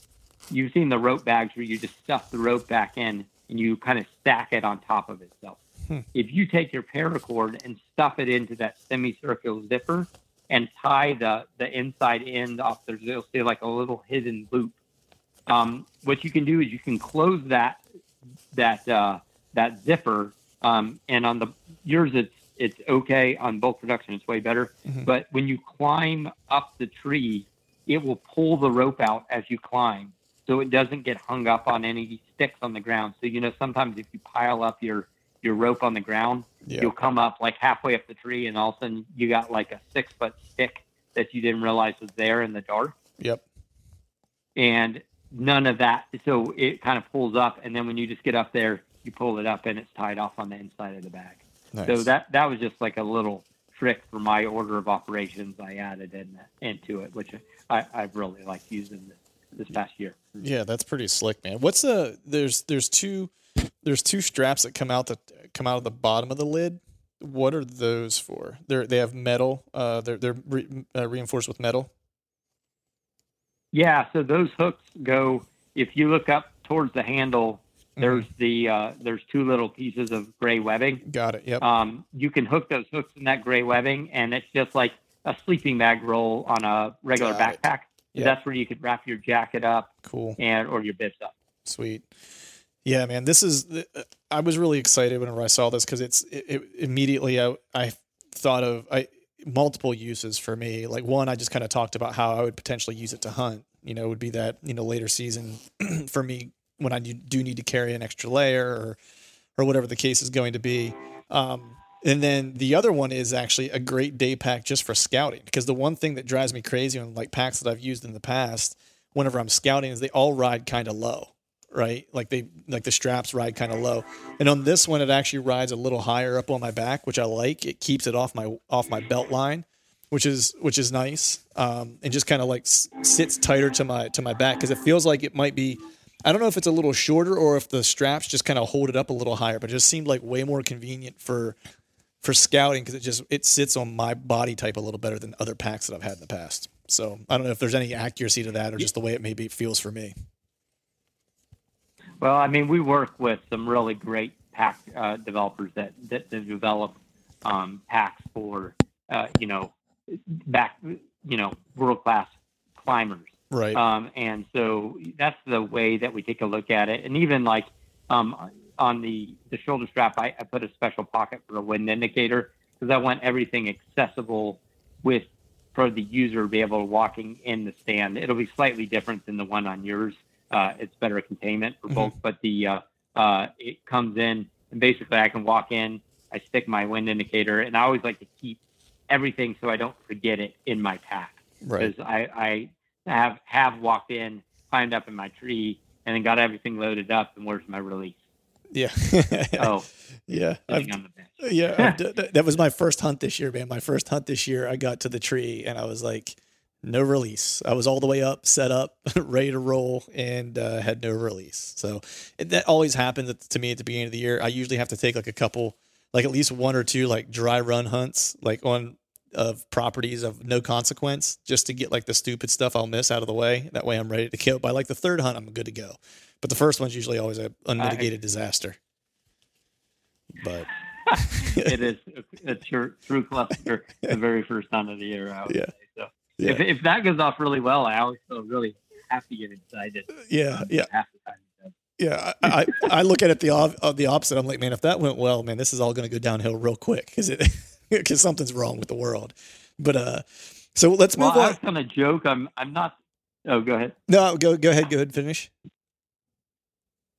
you've seen the rope bags where you just stuff the rope back in and you kind of stack it on top of itself. Hmm. If you take your paracord and stuff it into that semicircular zipper and tie the, the inside end off, there's you'll see like a little hidden loop. Um, what you can do is you can close that that uh, that zipper, um, and on the yours it's it's okay on bulk production, it's way better. Mhm. But when you climb up the tree, it will pull the rope out as you climb so it doesn't get hung up on any sticks on the ground so you know sometimes if you pile up your your rope on the ground Yeah. you'll come up like halfway up the tree and all of a sudden you got like a six foot stick that you didn't realize was there in the dark Yep. and none of that so it kind of pulls up and then when you just get up there you pull it up and it's tied off on the inside of the bag Nice. so that that was just like a little trick for my order of operations I added in into it, which I, I've really liked using this, this past year. Yeah, that's pretty slick, man. What's the there's there's two there's two straps that come out that come out of the bottom of the lid. What are those for? They're they have metal. Uh, they're they're re, uh, reinforced with metal. Yeah, so those hooks go. If you look up towards the handle, there's the uh, there's two little pieces of gray webbing. Got it. Yep. Um, you can hook those hooks in that gray webbing, and it's just like a sleeping bag roll on a regular Got backpack. Yeah. That's where you could wrap your jacket up cool. and or your bibs up. Sweet. Yeah, man. This is. I was really excited whenever I saw this because it's it, it, immediately I I thought of I multiple uses for me. Like one, I just kind of talked about how I would potentially use it to hunt. You know, would be that you know later season for me when I do do need to carry an extra layer or or whatever the case is going to be. Um, and then the other one is actually a great day pack just for scouting because the one thing that drives me crazy on like packs that I've used in the past whenever I'm scouting is they all ride kind of low, right? Like they like the straps ride kind of low. And on this one it actually rides a little higher up on my back, which I like. It keeps it off my off my belt line, which is which is nice. Um, and just kind of like s- sits tighter to my to my back cuz it feels like it might be I don't know if it's a little shorter or if the straps just kind of hold it up a little higher, but it just seemed like way more convenient for for scouting because it just it sits on my body type a little better than other packs that I've had in the past. So I don't know if there's any accuracy to that or just the way it maybe feels for me. Well, I mean, we work with some really great pack uh, developers that, that, that develop um, packs for, uh, you know, back, you know, world class climbers. Right. Um, and so that's the way that we take a look at it. And even like um, on the, the shoulder strap, I, I put a special pocket for a wind indicator because I want everything accessible with for the user to be able to walking in the stand. It'll be slightly different than the one on yours. Uh, it's better containment for both, mm-hmm. but the uh, uh, it comes in and basically I can walk in, I stick my wind indicator, and I always like to keep everything so I don't forget it in my pack. Right. Because I, I have have walked in, climbed up in my tree, and then got everything loaded up, and where's my release? Yeah. oh. Yeah. yeah. that was my first hunt this year, man. My first hunt this year, I got to the tree and I was like, no release. I was all the way up, set up, ready to roll, and uh, had no release. So it, that always happens to me at the beginning of the year. I usually have to take like a couple, like at least one or two like dry run hunts, like on of properties of no consequence, just to get like the stupid stuff I'll miss out of the way. That way I'm ready to kill. By like the third hunt, I'm good to go. But the first one's usually always an unmitigated disaster. But it is. It's your true cluster the very first time of the year. I yeah. say. Yeah. if if that goes off really well, I always feel really happy and excited. Yeah, yeah. Half the time. Yeah, I, I, I look at it the uh, the opposite. I'm like, man, if that went well, man, this is all going to go downhill real quick because it because something's wrong with the world. But uh, so let's move well, on. I was going to joke. I'm I'm not. Oh, go ahead. No, go go ahead. Go ahead. Finish.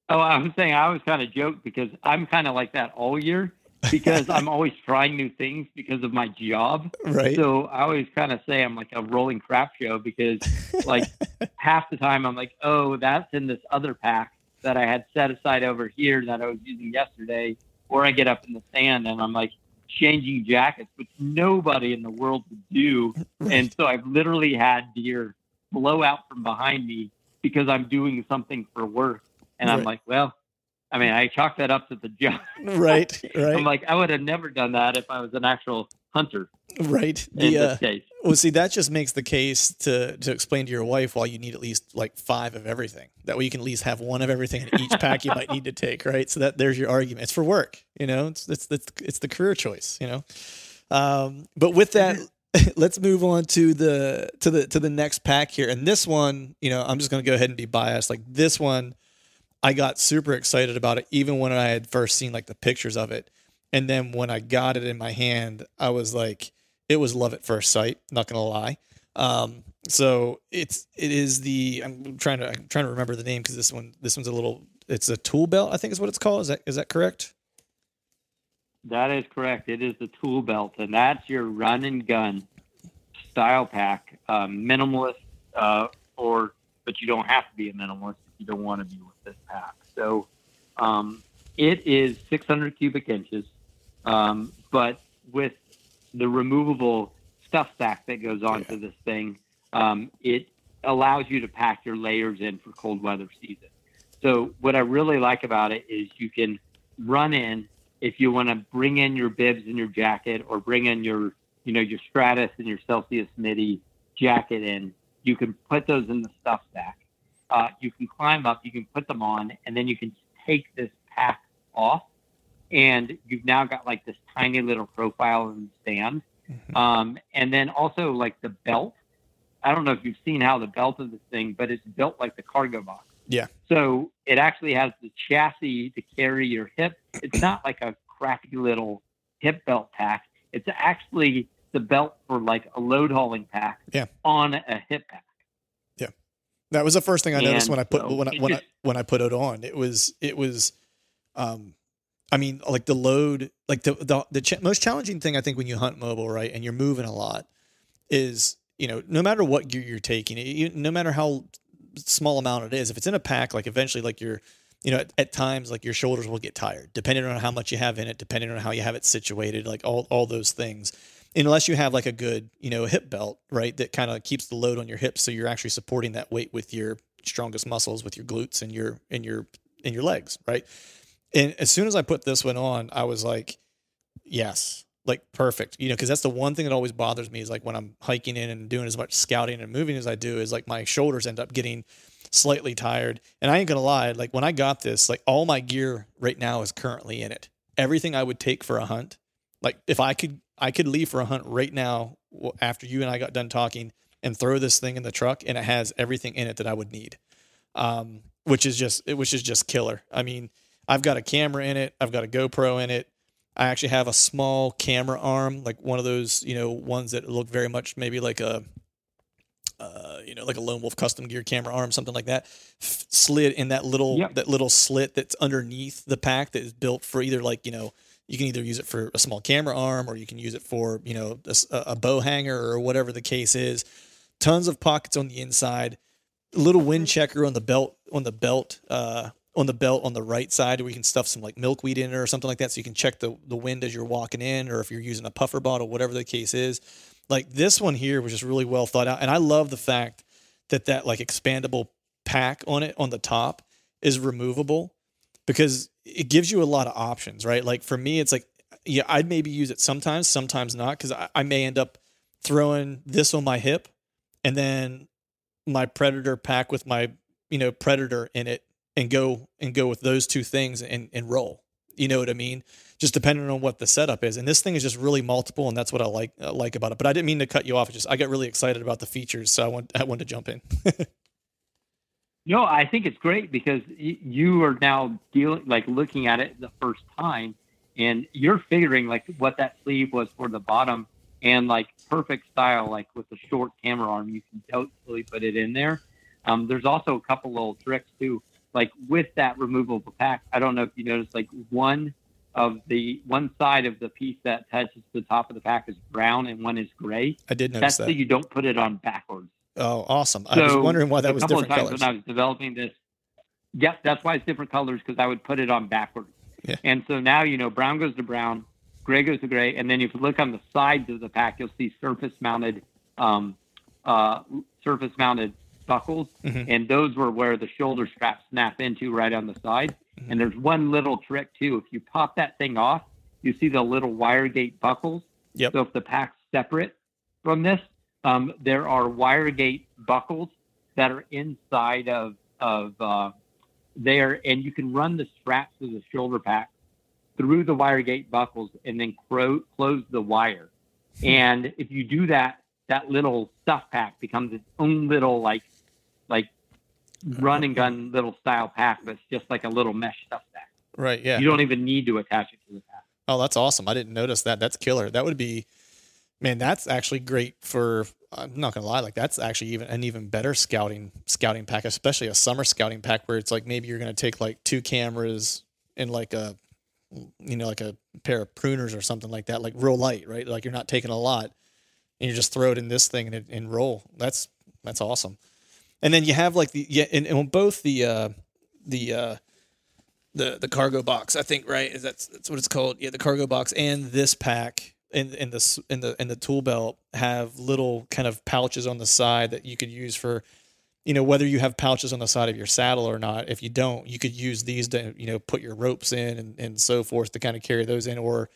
Oh, I'm saying I was kind of joke because I'm kind of like that all year because I'm always trying new things because of my job. Right. So I always kind of say I'm like a rolling crap show because like half the time I'm like, oh, that's in this other pack that I had set aside over here that I was using yesterday. Or I get up in the sand and I'm like changing jackets, which nobody in the world would do. Right. And so I've literally had deer blow out from behind me because I'm doing something for work and right. I'm like, well, I mean, I chalk that up to the job. right, right. I'm like, I would have never done that if I was an actual hunter. Right. The, uh, case. Well, see, that just makes the case to to explain to your wife why you need at least like five of everything. That way, you can at least have one of everything in each pack you might need to take. Right. So that there's your argument. It's for work. You know, it's it's it's, it's the career choice. You know. Um, but with that, let's move on to the to the to the next pack here. And this one, you know, I'm just going to go ahead and be biased. Like this one I got super excited about it, even when I had first seen like the pictures of it. And then when I got it in my hand, I was like, it was love at first sight. Not gonna lie. Um, so it's it is the I'm trying to I'm trying to remember the name because this one this one's a little it's a tool belt I think is what it's called. Is that is that correct? That is correct. It is the tool belt, and that's your run and gun style pack, um, minimalist, uh, or but you don't have to be a minimalist if you don't want to be this pack. So um, it is 600 cubic inches, um, but with the removable stuff sack that goes onto yeah. this thing, um, it allows you to pack your layers in for cold weather season. So what I really like about it is you can run in if you want to bring in your bibs and your jacket or bring in your you know your stratus and your celsius midi jacket in you can put those in the stuff sack uh, you can climb up, you can put them on, and then you can take this pack off, and you've now got like this tiny little profile in the stand. Mm-hmm. Um, and then also like the belt. I don't know if you've seen how the belt of this thing, but it's built like the cargo box. Yeah. So it actually has the chassis to carry your hip. It's not like a crappy little hip belt pack. It's actually the belt for like a load hauling pack yeah. on a hip pack. That was the first thing I noticed and when I put so when I when I when I put it on. It was it was, um, I mean, like the load, like the the, the ch- most challenging thing I think when you hunt mobile, right, and you're moving a lot, is you know no matter what gear you're taking, you, no matter how small amount it is, if it's in a pack, like eventually, like you're you know, at, at, times like your shoulders will get tired, depending on how much you have in it, depending on how you have it situated, like all all those things unless you have like a good, you know, hip belt, right, that kind of keeps the load on your hips, so you're actually supporting that weight with your strongest muscles with your glutes and your and your and your legs, right? And as soon as I put this one on, I was like, yes, like perfect. You know, because that's the one thing that always bothers me is like when I'm hiking in and doing as much scouting and moving as I do, is like my shoulders end up getting slightly tired. And I ain't gonna lie, like when I got this, like all my gear right now is currently in it. Everything I would take for a hunt, like if I could, I could leave for a hunt right now after you and I got done talking and throw this thing in the truck, and it has everything in it that I would need. Um, which is just, which is just killer. I mean, I've got a camera in it. I've got a GoPro in it. I actually have a small camera arm, like one of those, you know, ones that look very much maybe like a, uh, you know, like a lone wolf custom gear camera arm, something like that, f- slid in that little yep. that little slit that's underneath the pack that is built for either like you know you can either use it for a small camera arm or you can use it for you know a, a bow hanger or whatever the case is. Tons of pockets on the inside, a little wind checker on the belt on the belt uh, on the belt on the right side where you can stuff some like milkweed in it or something like that so you can check the, the wind as you're walking in or if you're using a puffer bottle whatever the case is. Like this one here was just really well thought out and i love the fact that that like expandable pack on it on the top is removable because it gives you a lot of options right like for me it's like yeah i'd maybe use it sometimes sometimes not because I, I may end up throwing this on my hip and then my predator pack with my you know predator in it and go and go with those two things and, and roll. You know what I mean? Just depending on what the setup is. And this thing is just really multiple, and that's what I like uh, like about it. But I didn't mean to cut you off. I just I got really excited about the features, so I want I wanted to jump in. no, I think it's great because you are now dealing like looking at it the first time, and you're figuring like what that sleeve was for the bottom, and like perfect style, like with the short camera arm, you can totally put it in there. Um, there's also a couple little tricks too like with that removable pack, I don't know if you noticed, like one of the one side of the piece that touches the top of the pack is brown and one is gray. I did notice That's that. so you don't put it on backwards. Oh, awesome! So I was wondering why that was different colors. When I was developing this, yep, that's why it's different colors because I would put it on backwards. Yeah. And so now you know brown goes to brown, gray goes to gray, and then if you look on the sides of the pack, you'll see surface mounted, um, uh, surface mounted buckles, mm-hmm. and those were where the shoulder straps snap into right on the side. Mm-hmm. And there's one little trick too. If you pop that thing off, you see the little wire gate buckles. Yep. So if the pack's separate from this, um, there are wire gate buckles that are inside of of uh, there, and you can run the straps of the shoulder pack through the wire gate buckles and then cro- close the wire. And if you do that, that little stuff pack becomes its own little like like run and gun little style pack that's just like a little mesh stuff pack. Right. Yeah. You don't even need to attach it to the pack. Oh, that's awesome. I didn't notice that. That's killer. That would be, man, that's actually great for, I'm not to lie. Like that's actually even an even better scouting, scouting pack, especially a summer scouting pack where it's like, maybe you're to take like two cameras and like a, you know, like a pair of pruners or something like that, like real light, right? Like you're not taking a lot and you just throw it in this thing and, and roll. That's, that's awesome and then you have like the yeah, and, and both the uh, the uh, the the cargo box, I think, right? Is that's that's what it's called? Yeah, the cargo box and this pack in in the in the in the tool belt have little kind of pouches on the side that you could use for you know whether you have pouches on the side of your saddle or not if you don't you could use these to you know put your ropes in and, and so forth to kind of carry those in or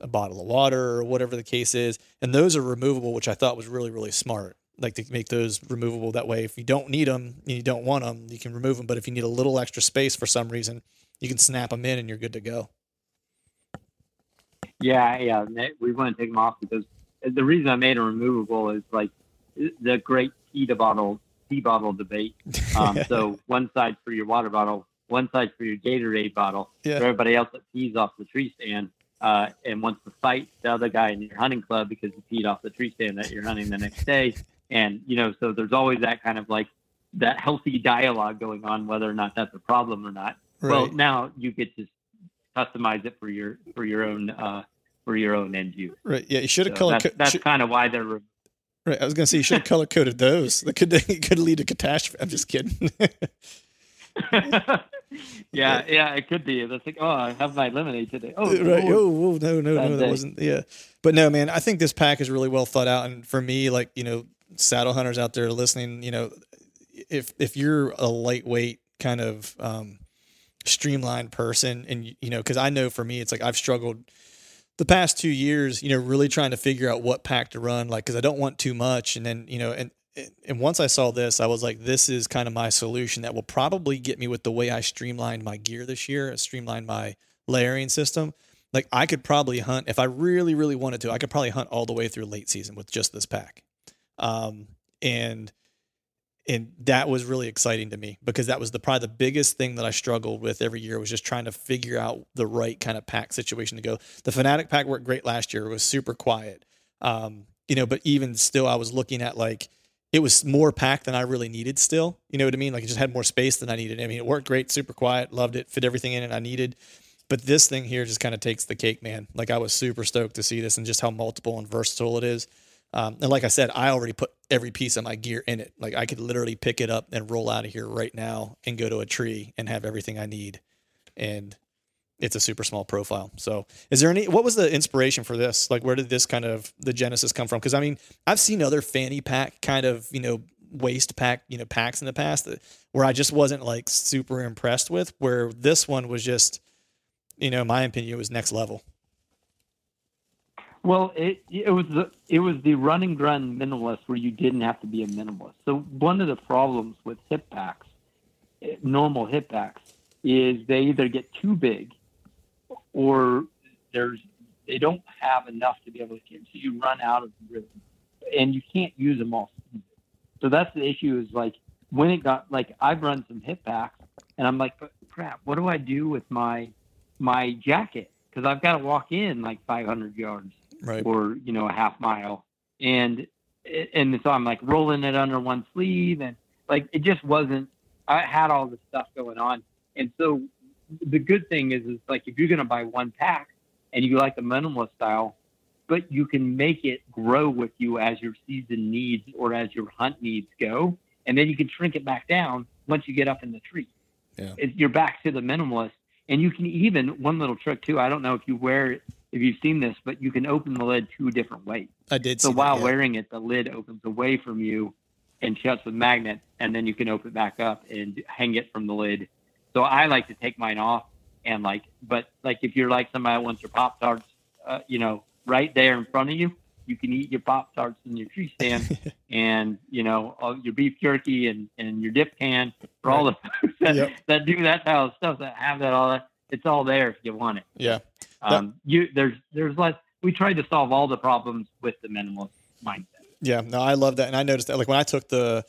a bottle of water or whatever the case is and those are removable which i thought was really really smart like to make those removable. That way, if you don't need them and you don't want them, you can remove them. But if you need a little extra space for some reason, you can snap them in and you're good to go. Yeah, yeah, we want to take them off because the reason I made them removable is like the great tea bottle tea bottle debate. Um, so one side for your water bottle, one side for your Gatorade bottle. Yeah. For everybody else that pees off the tree stand, uh, and wants to fight the other guy in your hunting club because he peed off the tree stand that you're hunting the next day. And, you know, so there's always that kind of like that healthy dialogue going on, whether or not that's a problem or not. Right. Well, now you get to customize it for your, for your own, uh, for your own end use. Right. Yeah. You should have so color. That's, that's kind of why they're. Re- right. I was going to say you should have color coded those. That could, could lead to catastrophe. I'm just kidding. yeah, yeah, it could be. It's like, oh, I have my lemonade today. Oh, right. Oh, oh no, no, no, that wasn't. Yeah, but no, man. I think this pack is really well thought out, and for me, like you know, saddle hunters out there listening, you know, if if you're a lightweight kind of um, streamlined person, and you know, because I know for me, it's like I've struggled the past two years, you know, really trying to figure out what pack to run, like because I don't want too much, and then you know, and and once I saw this, I was like, this is kind of my solution that will probably get me with the way I streamlined my gear this year, streamlined my layering system. Like I could probably hunt if I really, really wanted to. I could probably hunt all the way through late season with just this pack, um, and and that was really exciting to me because that was the probably the biggest thing that I struggled with every year was just trying to figure out the right kind of pack situation to go. The Fanatic pack worked great last year; it was super quiet, um, you know. But even still, I was looking at like it was more packed than I really needed still. You know what I mean? Like it just had more space than I needed. I mean, it worked great, super quiet, loved it, fit everything in it I needed. But this thing here just kind of takes the cake, man. Like I was super stoked to see this and just how multiple and versatile it is. Um, and like I said, I already put every piece of my gear in it. Like I could literally pick it up and roll out of here right now and go to a tree and have everything I need. And it's a super small profile. So, is there any? What was the inspiration for this? Like, where did this kind of the genesis come from? Because I mean, I've seen other fanny pack kind of you know waist pack you know packs in the past that, where I just wasn't like super impressed with. Where this one was just, you know, my opinion, it was next level. Well, it it was the it was the run and gun minimalist where you didn't have to be a minimalist. So one of the problems with hip packs, eh, normal hip packs, is they either get too big or there's they don't have enough to be able to get. So you run out of rhythm, and you can't use them all. So that's the issue. Is like when it got like I've run some hip packs, and I'm like, crap, what do I do with my my jacket? Because I've got to walk in like 500 yards, right. or you know a half mile, and and so I'm like rolling it under one sleeve, and like it just wasn't. I had all this stuff going on, and so the good thing is, is like if you're going to buy one pack and you like the minimalist style, but you can make it grow with you as your season needs or as your hunt needs go, and then you can shrink it back down once you get up in the tree. Yeah. It, you're back to the minimalist, and you can even one little trick too. I don't know if you wear it, if you've seen this, but you can open the lid two different ways. I did. So while that, yeah. wearing it, the lid opens away from you and shuts with magnet, and then you can open it back up and hang it from the lid. So I like to take mine off and like, but like if you're like somebody that wants your pop tarts, uh, you know, right there in front of you, you can eat your pop tarts in your tree stand, and you know all your beef jerky and and your dip can for all the folks that, Yep. that do that type of stuff that have that all that. It's all there if you want it. yeah. Um, you there's there's less. We tried to solve all the problems with the minimalist mindset. Yeah, no, I love that, and I noticed that. Like when I took the,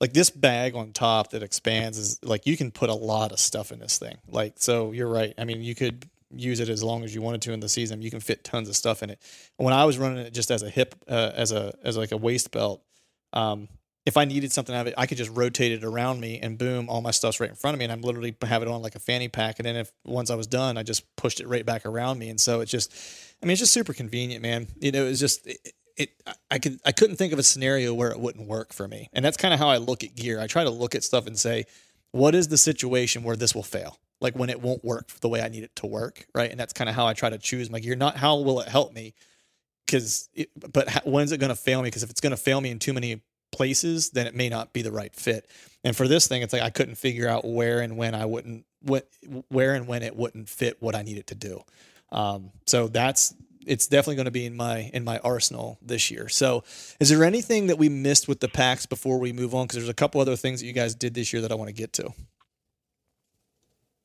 like this bag on top that expands is like you can put a lot of stuff in this thing. Like so, you're right. I mean, you could use it as long as you wanted to in the season. You can fit tons of stuff in it. When I was running it just as a hip, uh, as a as like a waist belt, um, if I needed something out of it, I could just rotate it around me and boom, all my stuff's right in front of me, and I'm literally have it on like a fanny pack. And then if once I was done, I just pushed it right back around me, and so it's just, I mean, it's just super convenient, man. You know, it's just. It, it I could I couldn't think of a scenario where it wouldn't work for me. And that's kind of how I look at gear. I try to look at stuff and say, what is the situation where this will fail? Like when it won't work the way I need it to work, right? And that's kind of how I try to choose my gear. Not how will it help me, because but how, when is it going to fail me? Because if it's going to fail me in too many places, then it may not be the right fit. And for this thing, it's like I couldn't figure out where and when I wouldn't what where and when it wouldn't fit what I needed to do. Um, so that's it's definitely going to be in my in my arsenal this year. So, is there anything that we missed with the packs before we move on? Because there's a couple other things that you guys did this year that I want to get to.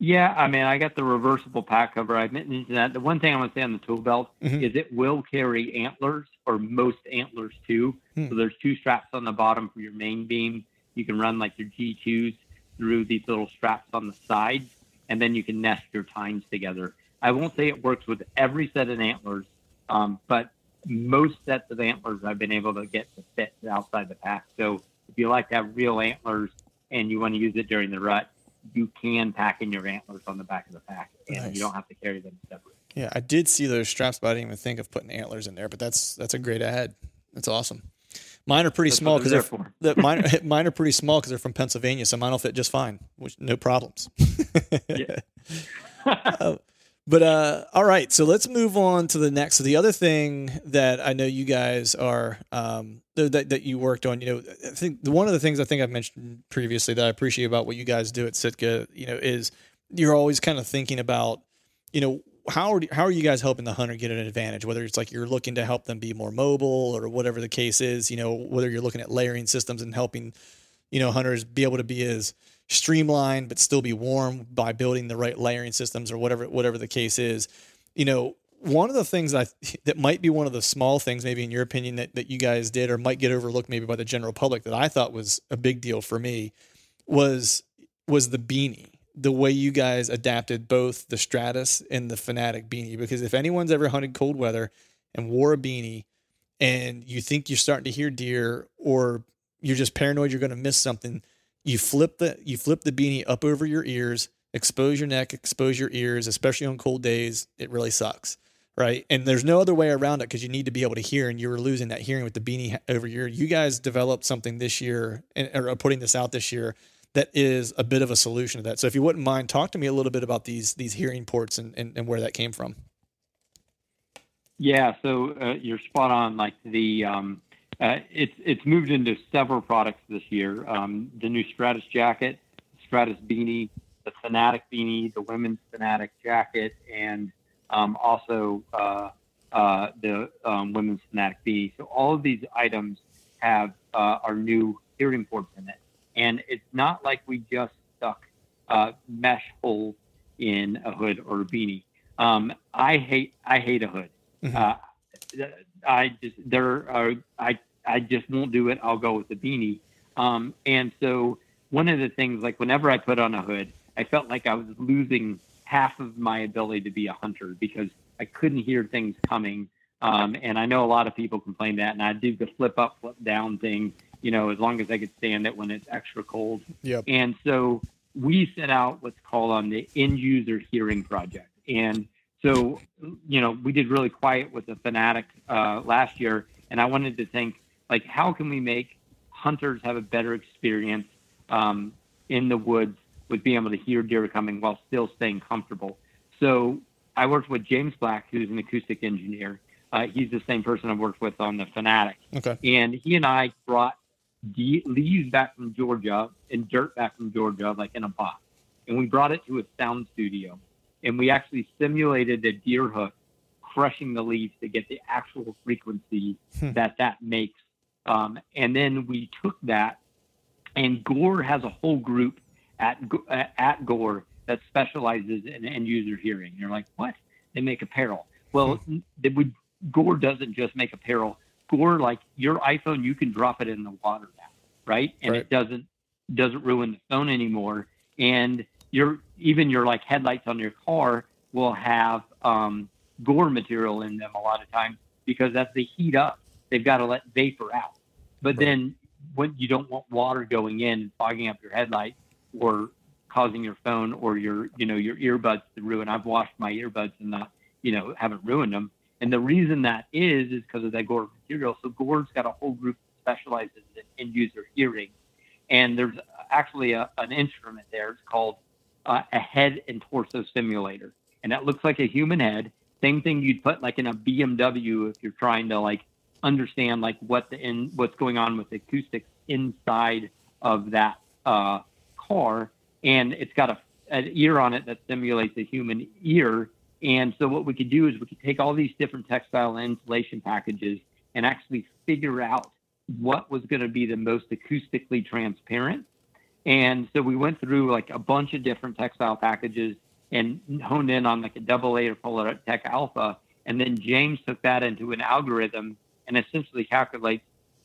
Yeah, I mean, I got the reversible pack cover. I mentioned that. The one thing I want to say on the tool belt Mhm. is it will carry antlers, or most antlers too. Hmm. So there's two straps on the bottom for your main beam. You can run like your G2s through these little straps on the sides, and then you can nest your tines together. I won't say it works with every set of antlers, um, but most sets of antlers I've been able to get to fit outside the pack. So if you like to have real antlers and you want to use it during the rut, you can pack in your antlers on the back of the pack, and Nice. you don't have to carry them separate. Yeah, I did see those straps, but I didn't even think of putting antlers in there. But that's that's a great ad. That's awesome. Mine are pretty That's small because they're they're, the, mine, mine are pretty small because they're from Pennsylvania, so mine will fit just fine, which no problems. Yeah. Uh, But uh, all right, so let's move on to the next. So the other thing that I know you guys are um, that that you worked on, you know, I think one of the things I think I've mentioned previously that I appreciate about what you guys do at Sitka, you know, is you're always kind of thinking about, you know, how are how are you guys helping the hunter get an advantage? Whether it's like you're looking to help them be more mobile or whatever the case is, you know, whether you're looking at layering systems and helping, you know, hunters be able to be as streamlined but still be warm by building the right layering systems or whatever whatever the case is. You know, one of the things that I, that might be one of the small things, maybe in your opinion, that, that you guys did or might get overlooked maybe by the general public that I thought was a big deal for me was was the beanie. The way you guys adapted both the Stratus and the Fanatic beanie. Because if anyone's ever hunted cold weather and wore a beanie and you think you're starting to hear deer or you're just paranoid you're going to miss something, you flip the you flip the beanie up over your ears, expose your neck, expose your ears, especially on cold days. It really sucks, right? And there's no other way around it because you need to be able to hear, and you were losing that hearing with the beanie over your. You guys developed something this year, and or putting this out this year that is a bit of a solution to that. So if you wouldn't mind, talk to me a little bit about these these hearing ports and and, and where that came from. Yeah, so uh, you're spot on. Like the um, uh, it's it's moved into several products this year. Um, the new Stratus jacket, Stratus beanie, the Fanatic beanie, the women's Fanatic jacket, and um, also uh, uh, the um, women's Fanatic beanie. So all of these items have uh, our new hearing ports in it, and it's not like we just stuck uh, mesh holes in a hood or a beanie. Um, I hate I hate a hood. Mm-hmm. I just there are I I just won't do it. I'll go with the beanie. Um, and so one of the things, like whenever I put on a hood, I felt like I was losing half of my ability to be a hunter because I couldn't hear things coming. Um, and I know a lot of people complain that, and I do the flip up, flip down thing, you know, as long as I could stand it when it's extra cold. Yep. And so we set out what's called on the end user hearing project. And so, you know, we did really quiet with the Fanatic uh, last year, and I wanted to think like how can we make hunters have a better experience um, in the woods with being able to hear deer coming while still staying comfortable. So I worked with James Black, who's an acoustic engineer. Uh, he's the same person I've worked with on the Fanatic. Okay. And he and I brought de- leaves back from Georgia and dirt back from Georgia, like in a box. And we brought it to a sound studio. And we actually simulated a deer hook crushing the leaves to get the actual frequency hmm. that that makes um, and then we took that, and Gore has a whole group at at Gore that specializes in end user hearing. You're like, what? They make apparel. Well, hmm. would, Gore doesn't just make apparel. Gore, like your iPhone, you can drop it in the water now, right? And right. it doesn't doesn't ruin the phone anymore. And your even your like headlights on your car will have um, Gore material in them a lot of times because as they heat up, they've got to let vapor out. But then when you don't want water going in, fogging up your headlight or causing your phone or your, you know, your earbuds to ruin. I've washed my earbuds and not, you know, haven't ruined them. And the reason that is, is because of that Gore material. So Gore's got a whole group that specializes in end user hearing. And there's actually a, an instrument there. It's called uh, a head and torso simulator. And that looks like a human head. Same thing you'd put like in a BMW if you're trying to like understand like what the in what's going on with the acoustics inside of that uh, car, and it's got a an ear on it that simulates a human ear. And so what we could do is we could take all these different textile insulation packages and actually figure out what was going to be the most acoustically transparent. And so we went through like a bunch of different textile packages and honed in on like a double A or Polar Tech Alpha. And then James took that into an algorithm and essentially calculates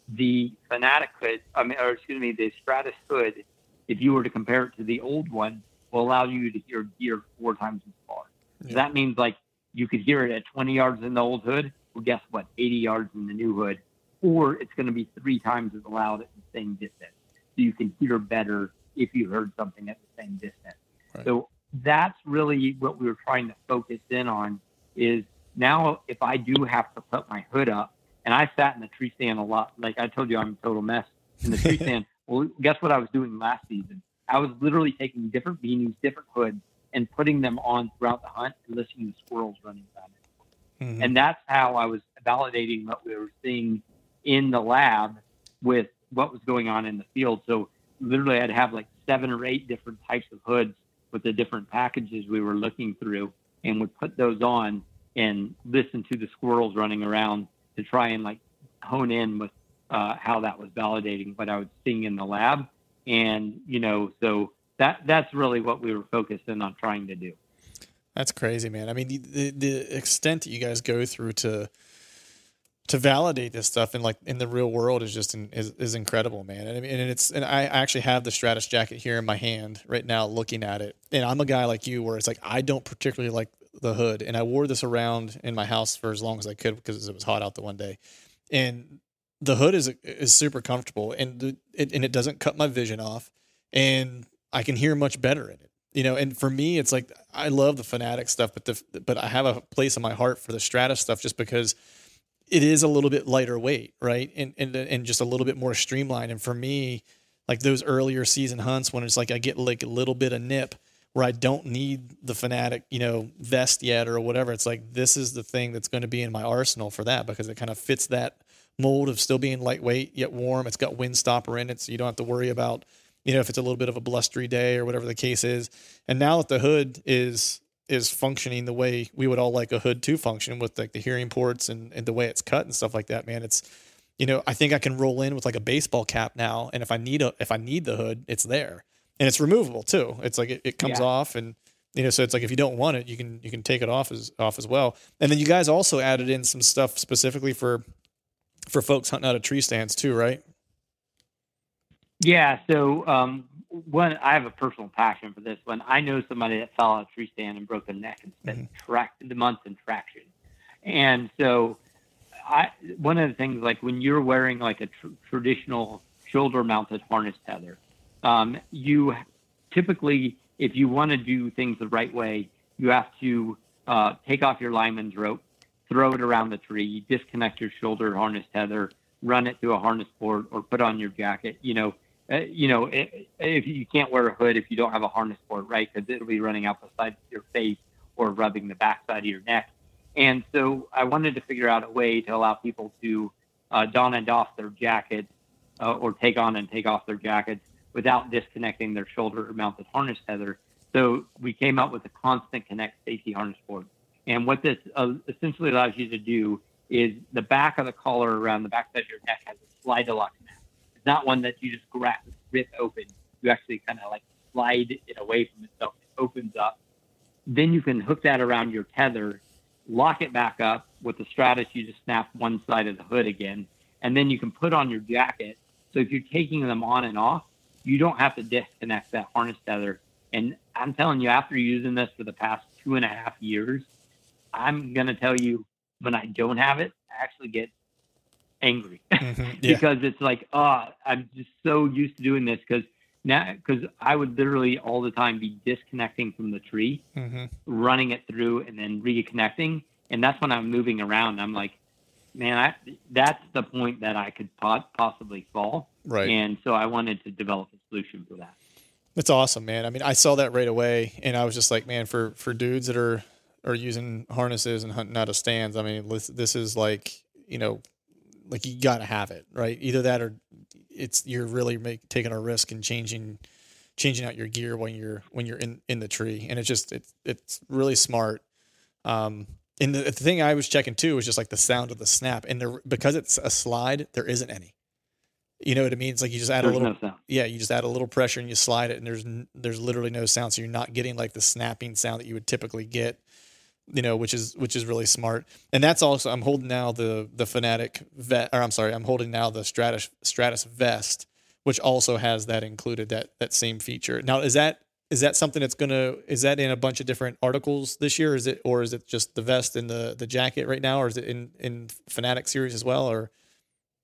the Fanatic hood, I mean, or excuse me, the Stratus hood, if you were to compare it to the old one, will allow you to hear deer four times as far. Yeah. So that means like you could hear it at 20 yards in the old hood. Well, guess what? 80 yards in the new hood, or it's going to be three times as loud at the same distance. So you can hear better if you heard something at the same distance. Right. So that's really what we were trying to focus in on is now if I do have to put my hood up, and I sat in the tree stand a lot. Like I told you, I'm a total mess in the tree stand. Well, guess what I was doing last season? I was literally taking different beanies, different hoods, and putting them on throughout the hunt and listening to squirrels running around it. Mhm. And that's how I was validating what we were seeing in the lab with what was going on in the field. So literally, I'd have like seven or eight different types of hoods with the different packages we were looking through, and would put those on and listen to the squirrels running around to try and like hone in with uh, how that was validating what I was seeing in the lab. And you know, so that that's really what we were focused in on trying to do. That's crazy, man. I mean, the, the the extent that you guys go through to to validate this stuff in like in the real world is just in, is, is incredible, man. And I mean, and it's and I actually have the Stratus jacket here in my hand right now, looking at it. And I'm a guy like you, where it's like I don't particularly like the hood, and I wore this around in my house for as long as I could because it was hot out the one day, and the hood is is super comfortable, and the, it, and it doesn't cut my vision off, and I can hear much better in it you know? And for me it's like i love the fanatic stuff but the but i have a place in my heart for the stratus stuff just because it is a little bit lighter weight right? And and, and just a little bit more streamlined. And for me like those earlier season hunts when it's like i get like a little bit of nip where i don't need the fanatic you know vest yet or whatever it's like this is the thing that's going to be in my arsenal for that because it kind of fits that mold of still being lightweight yet warm it's got wind stopper in it so you don't have to worry about you know, if it's a little bit of a blustery day or whatever the case is. And now that the hood is is functioning the way we would all like a hood to function with like the hearing ports and, and the way it's cut and stuff like that, man, it's you know, I think I can roll in with like a baseball cap now. And if I need a if I need the hood, it's there. And it's removable too. It's like it, it comes Yeah. off and you know, so it's like if you don't want it, you can you can take it off as off as well. And then you guys also added in some stuff specifically for for folks hunting out of tree stands too, right? Yeah. So um, one, I have a personal passion for this one. I know somebody that fell out of a tree stand and broke their neck and spent track the months in traction. And so, I one of the things like when you're wearing like a tr- traditional shoulder-mounted harness tether, um, you typically, if you want to do things the right way, you have to uh, take off your lineman's rope, throw it around the tree, disconnect your shoulder harness tether, run it through a harness board, or put on your jacket. You know, uh, you know, i- if you can't wear a hood if you don't have a harness board, right? Because it'll be running out the side of your face or rubbing the backside of your neck. And so I wanted to figure out a way to allow people to uh, don and doff their jackets uh, or take on and take off their jackets without disconnecting their shoulder mounted harness tether. So we came up with a constant connect safety harness board. And what this uh, essentially allows you to do is the back of the collar around the backside of your neck has a slide to lock snap. It's not one that you just grab, rip open. You actually kind of like slide it away from itself. It opens up. Then you can hook that around your tether, lock it back up. With the Stratus, you just snap one side of the hood again, and then you can put on your jacket. So if you're taking them on and off, you don't have to disconnect that harness tether. And I'm telling you, after using this for the past two and a half years, I'm gonna tell you when I don't have it, I actually get angry Mhm. Yeah. because it's like, oh, I'm just so used to doing this because now, because I would literally all the time be disconnecting from the tree, hmm running it through, and then reconnecting, and that's when I'm moving around. I'm like, man, I, that's the point that I could po- possibly fall, Right. and so I wanted to develop a solution for that. That's awesome, man. I mean, I saw that right away, and I was just like, man, for for dudes that are are using harnesses and hunting out of stands, I mean, this, this is like, you know, like you got to have it, right? Either that or it's you're really make, taking a risk and changing changing out your gear when you're when you're in in the tree, and it's just it's it's really smart. Um, and the, the thing I was checking too was just like the sound of the snap, and there because it's a slide, there isn't any. You know what I mean? It's like you just add a There's little no sound. yeah, you just add a little pressure and you slide it, and there's there's literally no sound, so you're not getting like the snapping sound that you would typically get, you know, which is which is really smart. And that's also I'm holding now the the Fanatic vet, or I'm sorry, I'm holding now the Stratus Stratus vest, which also has that included that that same feature. Now, is that is that something that's gonna is that in a bunch of different articles this year? Is it or is it just the vest and the the jacket right now, or is it in in Fanatic series as well, or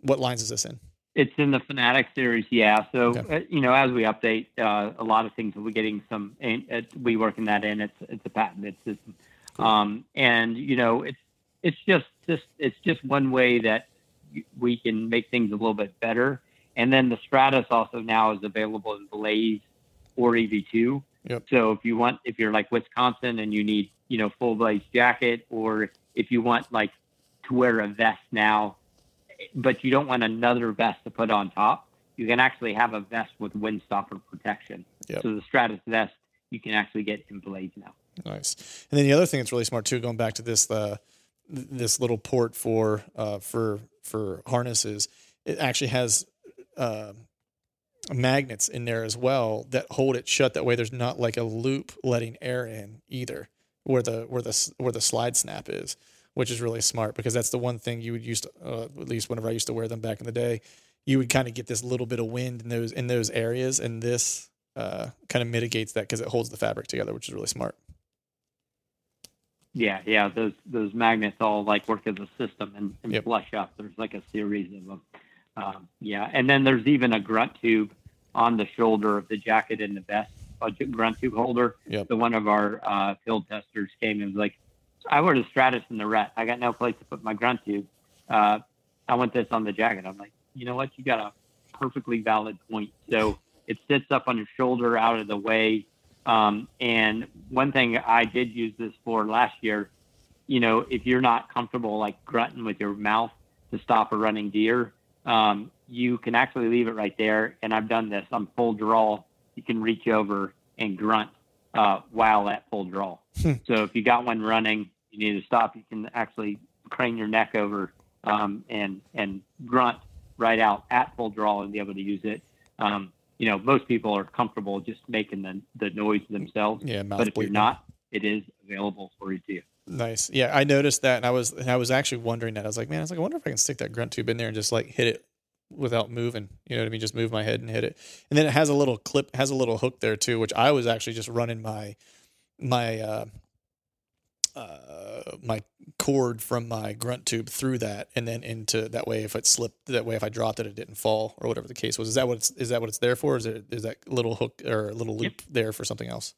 what lines is this in? It's in the Fanatic series, yeah. So Okay. uh, you know, as we update uh, a lot of things, we're getting some. And we working that in. It's it's a patented system, um, and you know, it's it's just just it's just one way that we can make things a little bit better. And then the Stratus also now is available in Blaze or EV2. Yep. So if you want, if you're like Wisconsin and you need, you know, full blaze jacket, or if you want like to wear a vest now, but you don't want another vest to put on top, you can actually have a vest with windstopper protection. Yep. So the Stratus vest you can actually get in Blaze now. Nice. And then the other thing that's really smart too, going back to this uh, this little port for uh, for for harnesses, it actually has uh, magnets in there as well that hold it shut. That way, there's not like a loop letting air in either, where the where the where the slide snap is, which is really smart because that's the one thing you would use to, uh, at least whenever I used to wear them back in the day, you would kind of get this little bit of wind in those in those areas, and this uh, kind of mitigates that because it holds the fabric together, which is really smart. Yeah, yeah, those those magnets all like work as a system and, and Yep. flush up. There's like a series of them. Um, yeah, and then there's even a grunt tube on the shoulder of the jacket and the vest, a j- grunt tube holder. Yep. So one of our uh, field testers came and was like, "I wear the Stratus in the rut. I got no place to put my grunt tube. Uh, I want this on the jacket." I'm like, "You know what? You got a perfectly valid point." So it sits up on your shoulder, out of the way. Um, and one thing I did use this for last year, you know, if you're not comfortable like grunting with your mouth to stop a running deer, um, you can actually leave it right there. And I've done this on full draw. You can reach over and grunt uh, while at full draw. Hmm. so if you got one running, you need to stop. You can actually crane your neck over um, and and grunt right out at full draw and be able to use it. Um, you know, most people are comfortable just making the, the noise themselves. Yeah, But if you're not, it is available for you too. Nice. Yeah, I noticed that, and I was and I was actually wondering that. I was like, man, I was like, I wonder if I can stick that grunt tube in there and just like hit it without moving. You know what I mean? Just move my head and hit it. And then it has a little clip, has a little hook there too, which I was actually just running my my uh, uh, my cord from my grunt tube through that, and then into that way. If it slipped, that way if I dropped it, it didn't fall or whatever the case was. Is that what it's is that what it's there for? Is it is that little hook or little loop there for something else?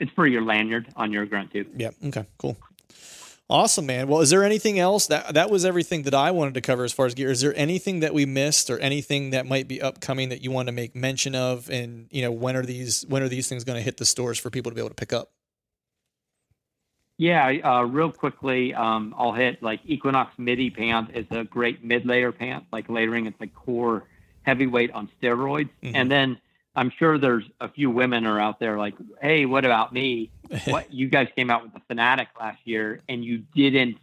It's for your lanyard on your grunt tube. Yeah. Okay. Cool. Awesome, man. Well, is there anything else that that was everything that I wanted to cover as far as gear? Is there anything that we missed or anything that might be upcoming that you want to make mention of? And you know, when are these when are these things going to hit the stores for people to be able to pick up? Yeah, uh, real quickly, um, I'll hit like Equinox midi pant is a great mid layer pant, like layering. It's like core heavyweight on steroids. Mhm. And then I'm sure there's a few women are out there like, hey, what about me? what you guys came out with the Fanatic last year and you didn't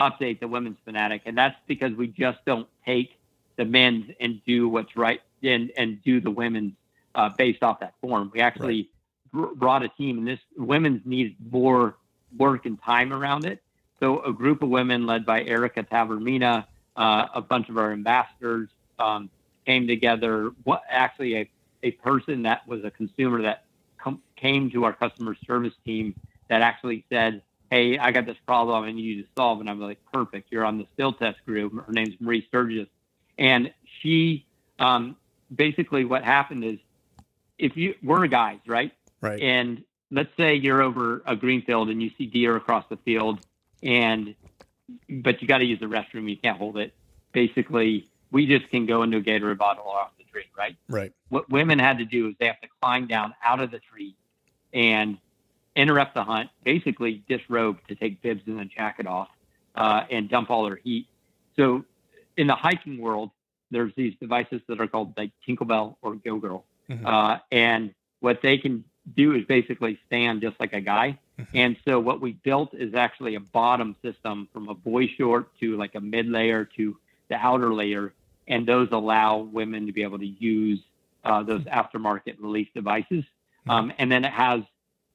update the women's Fanatic, and that's because we just don't take the men's and do what's right and and do the women's uh, based off that form. We actually br- brought a team, and this women's needs more work and time around it. So a group of women led by Erica Tavermina, uh, a bunch of our ambassadors um, came together. What actually a, a person that was a consumer that com- came to our customer service team that actually said, "Hey, I got this problem need you to solve," and I'm like, "Perfect, you're on the still test group." Her name's Marie Sturgis, and she um, basically what happened is if you we're guys, right? Right. And let's say you're over a green field and you see deer across the field, and but you got to use the restroom. You can't hold it. Basically, we just can go into a Gatorade bottle off tree, right? Right. What women had to do is they have to climb down out of the tree and interrupt the hunt, basically disrobe to take bibs and the jacket off uh, and dump all their heat. So in the hiking world, there's these devices that are called like Tinkle Belle or Go Girl. Mhm. Uh, and what they can do is basically stand just like a guy. Mhm. And so what we built is actually a bottom system from a boy short to like a mid layer to the outer layer. And those allow women to be able to use uh, those aftermarket release devices. Um, and then it has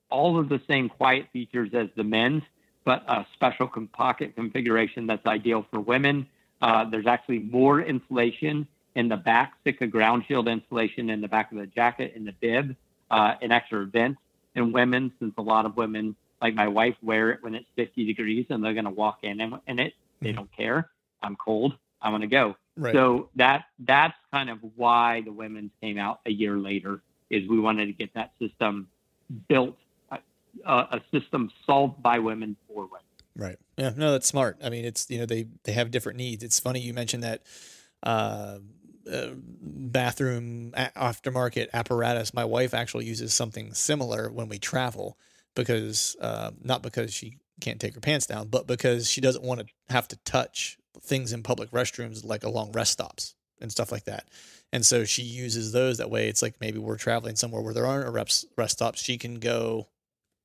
all of the same quiet features as the men's, but a special com- pocket configuration that's ideal for women. Uh, there's actually more insulation in the back, Sitka ground shield insulation in the back of the jacket and the bib, uh, an extra vent in women, since a lot of women, like my wife, wear it when it's 50 degrees and they're going to walk in in, in it. They Mhm. don't care. I'm cold. I'm going to go. Right. So that that's kind of why the women's came out a year later. Is we wanted to get that system built, uh, a system solved by women for women. Right. Yeah. No, that's smart. I mean, it's you know they they have different needs. It's funny you mentioned that. Uh, uh, bathroom aftermarket apparatus. My wife actually uses something similar when we travel because uh, not because she can't take her pants down, but because she doesn't want to have to touch things in public restrooms like along rest stops and stuff like that. And so she uses those that way. It's like maybe we're traveling somewhere where there aren't rest, rest stops. She can go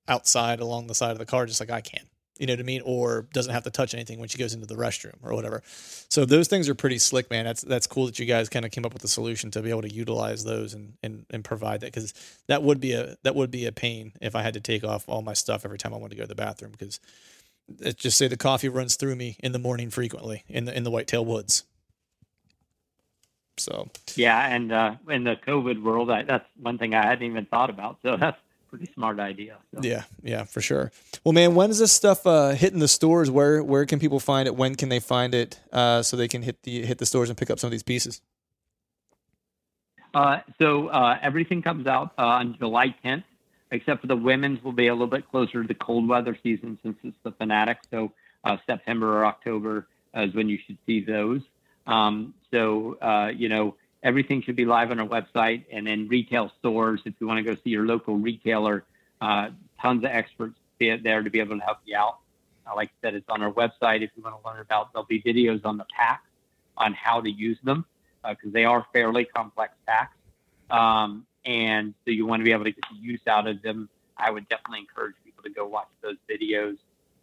outside along the side of the car just like I can you know what I mean, or doesn't have to touch anything when she goes into the restroom or whatever. So those things are pretty slick, man. That's that's cool that you guys kind of came up with a solution to be able to utilize those and and, and provide that because that would be a that would be a pain if I had to take off all my stuff every time I wanted to go to the bathroom because let's just say the coffee runs through me in the morning frequently in the in the whitetail woods. So yeah, and uh, in the COVID world, I, that's one thing I hadn't even thought about. So that's pretty smart idea. So. Yeah, yeah, for sure. Well, man, when is this stuff uh, hitting the stores? Where where can people find it? When can they find it uh, so they can hit the hit the stores and pick up some of these pieces? Uh, so uh, everything comes out uh, on July 10th, except for the women's will be a little bit closer to the cold weather season since it's the Fanatic. So uh, September or October is when you should see those. Um, so you know everything should be live on our website and then retail stores. If you want to go see your local retailer, uh, tons of experts there to be able to help you out. Uh, like I said, it's on our website. If you want to learn about, there'll be videos on the packs on how to use them because uh, they are fairly complex packs. Um, and so you want to be able to get the use out of them. I would definitely encourage people to go watch those videos.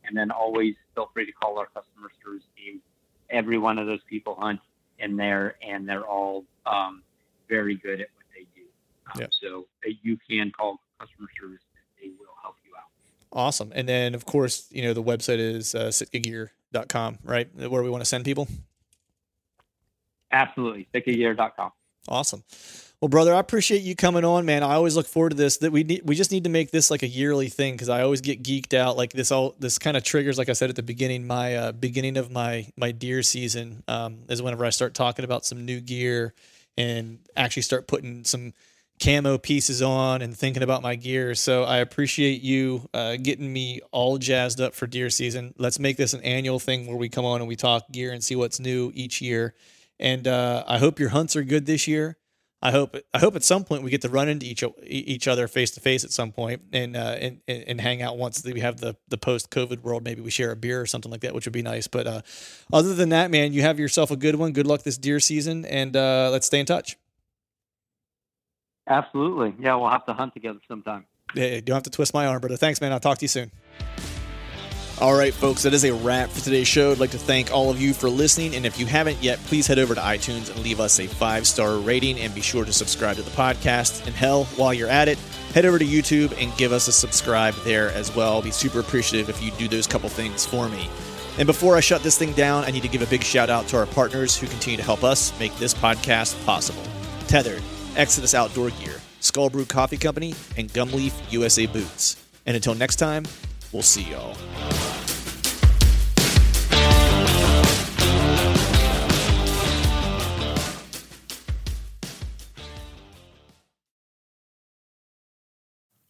And then always feel free to call our customer service team. Every one of those people hunt in there, and they're all um, very good at what they do. Um, yep. So uh, you can call customer service; they will help you out. Awesome. And then, of course, you know the website is uh, sitkagear.com, right? Where we want to send people. Absolutely, sitkagear.com. Awesome. Well, brother, I appreciate you coming on, man. I always look forward to this. That we need, we just need to make this like a yearly thing because I always get geeked out. Like this, all this kind of triggers, like I said at the beginning, my uh, beginning of my my deer season um, is whenever I start talking about some new gear and actually start putting some camo pieces on and thinking about my gear. So I appreciate you uh, getting me all jazzed up for deer season. Let's make this an annual thing where we come on and we talk gear and see what's new each year. And uh, I hope your hunts are good this year. I hope I hope at some point we get to run into each each other face to face at some point and, uh, and and hang out once we have the the post COVID world. Maybe we share a beer or something like that, which would be nice. But uh, other than that, man, you have yourself a good one. Good luck this deer season, and uh, let's stay in touch. Absolutely, yeah, we'll have to hunt together sometime. Yeah, you don't have to twist my arm, brother. Thanks, man. I'll talk to you soon. All right, folks, that is a wrap for today's show. I'd like to thank all of you for listening. And if you haven't yet, please head over to iTunes and leave us a five star rating and be sure to subscribe to the podcast. And hell, while you're at it, head over to YouTube and give us a subscribe there as well. I'll be super appreciative if you do those couple things for me. And before I shut this thing down, I need to give a big shout out to our partners who continue to help us make this podcast possible Tethered, Exodus Outdoor Gear, Skull Brew Coffee Company, and Gumleaf USA Boots. And until next time, we'll see y'all.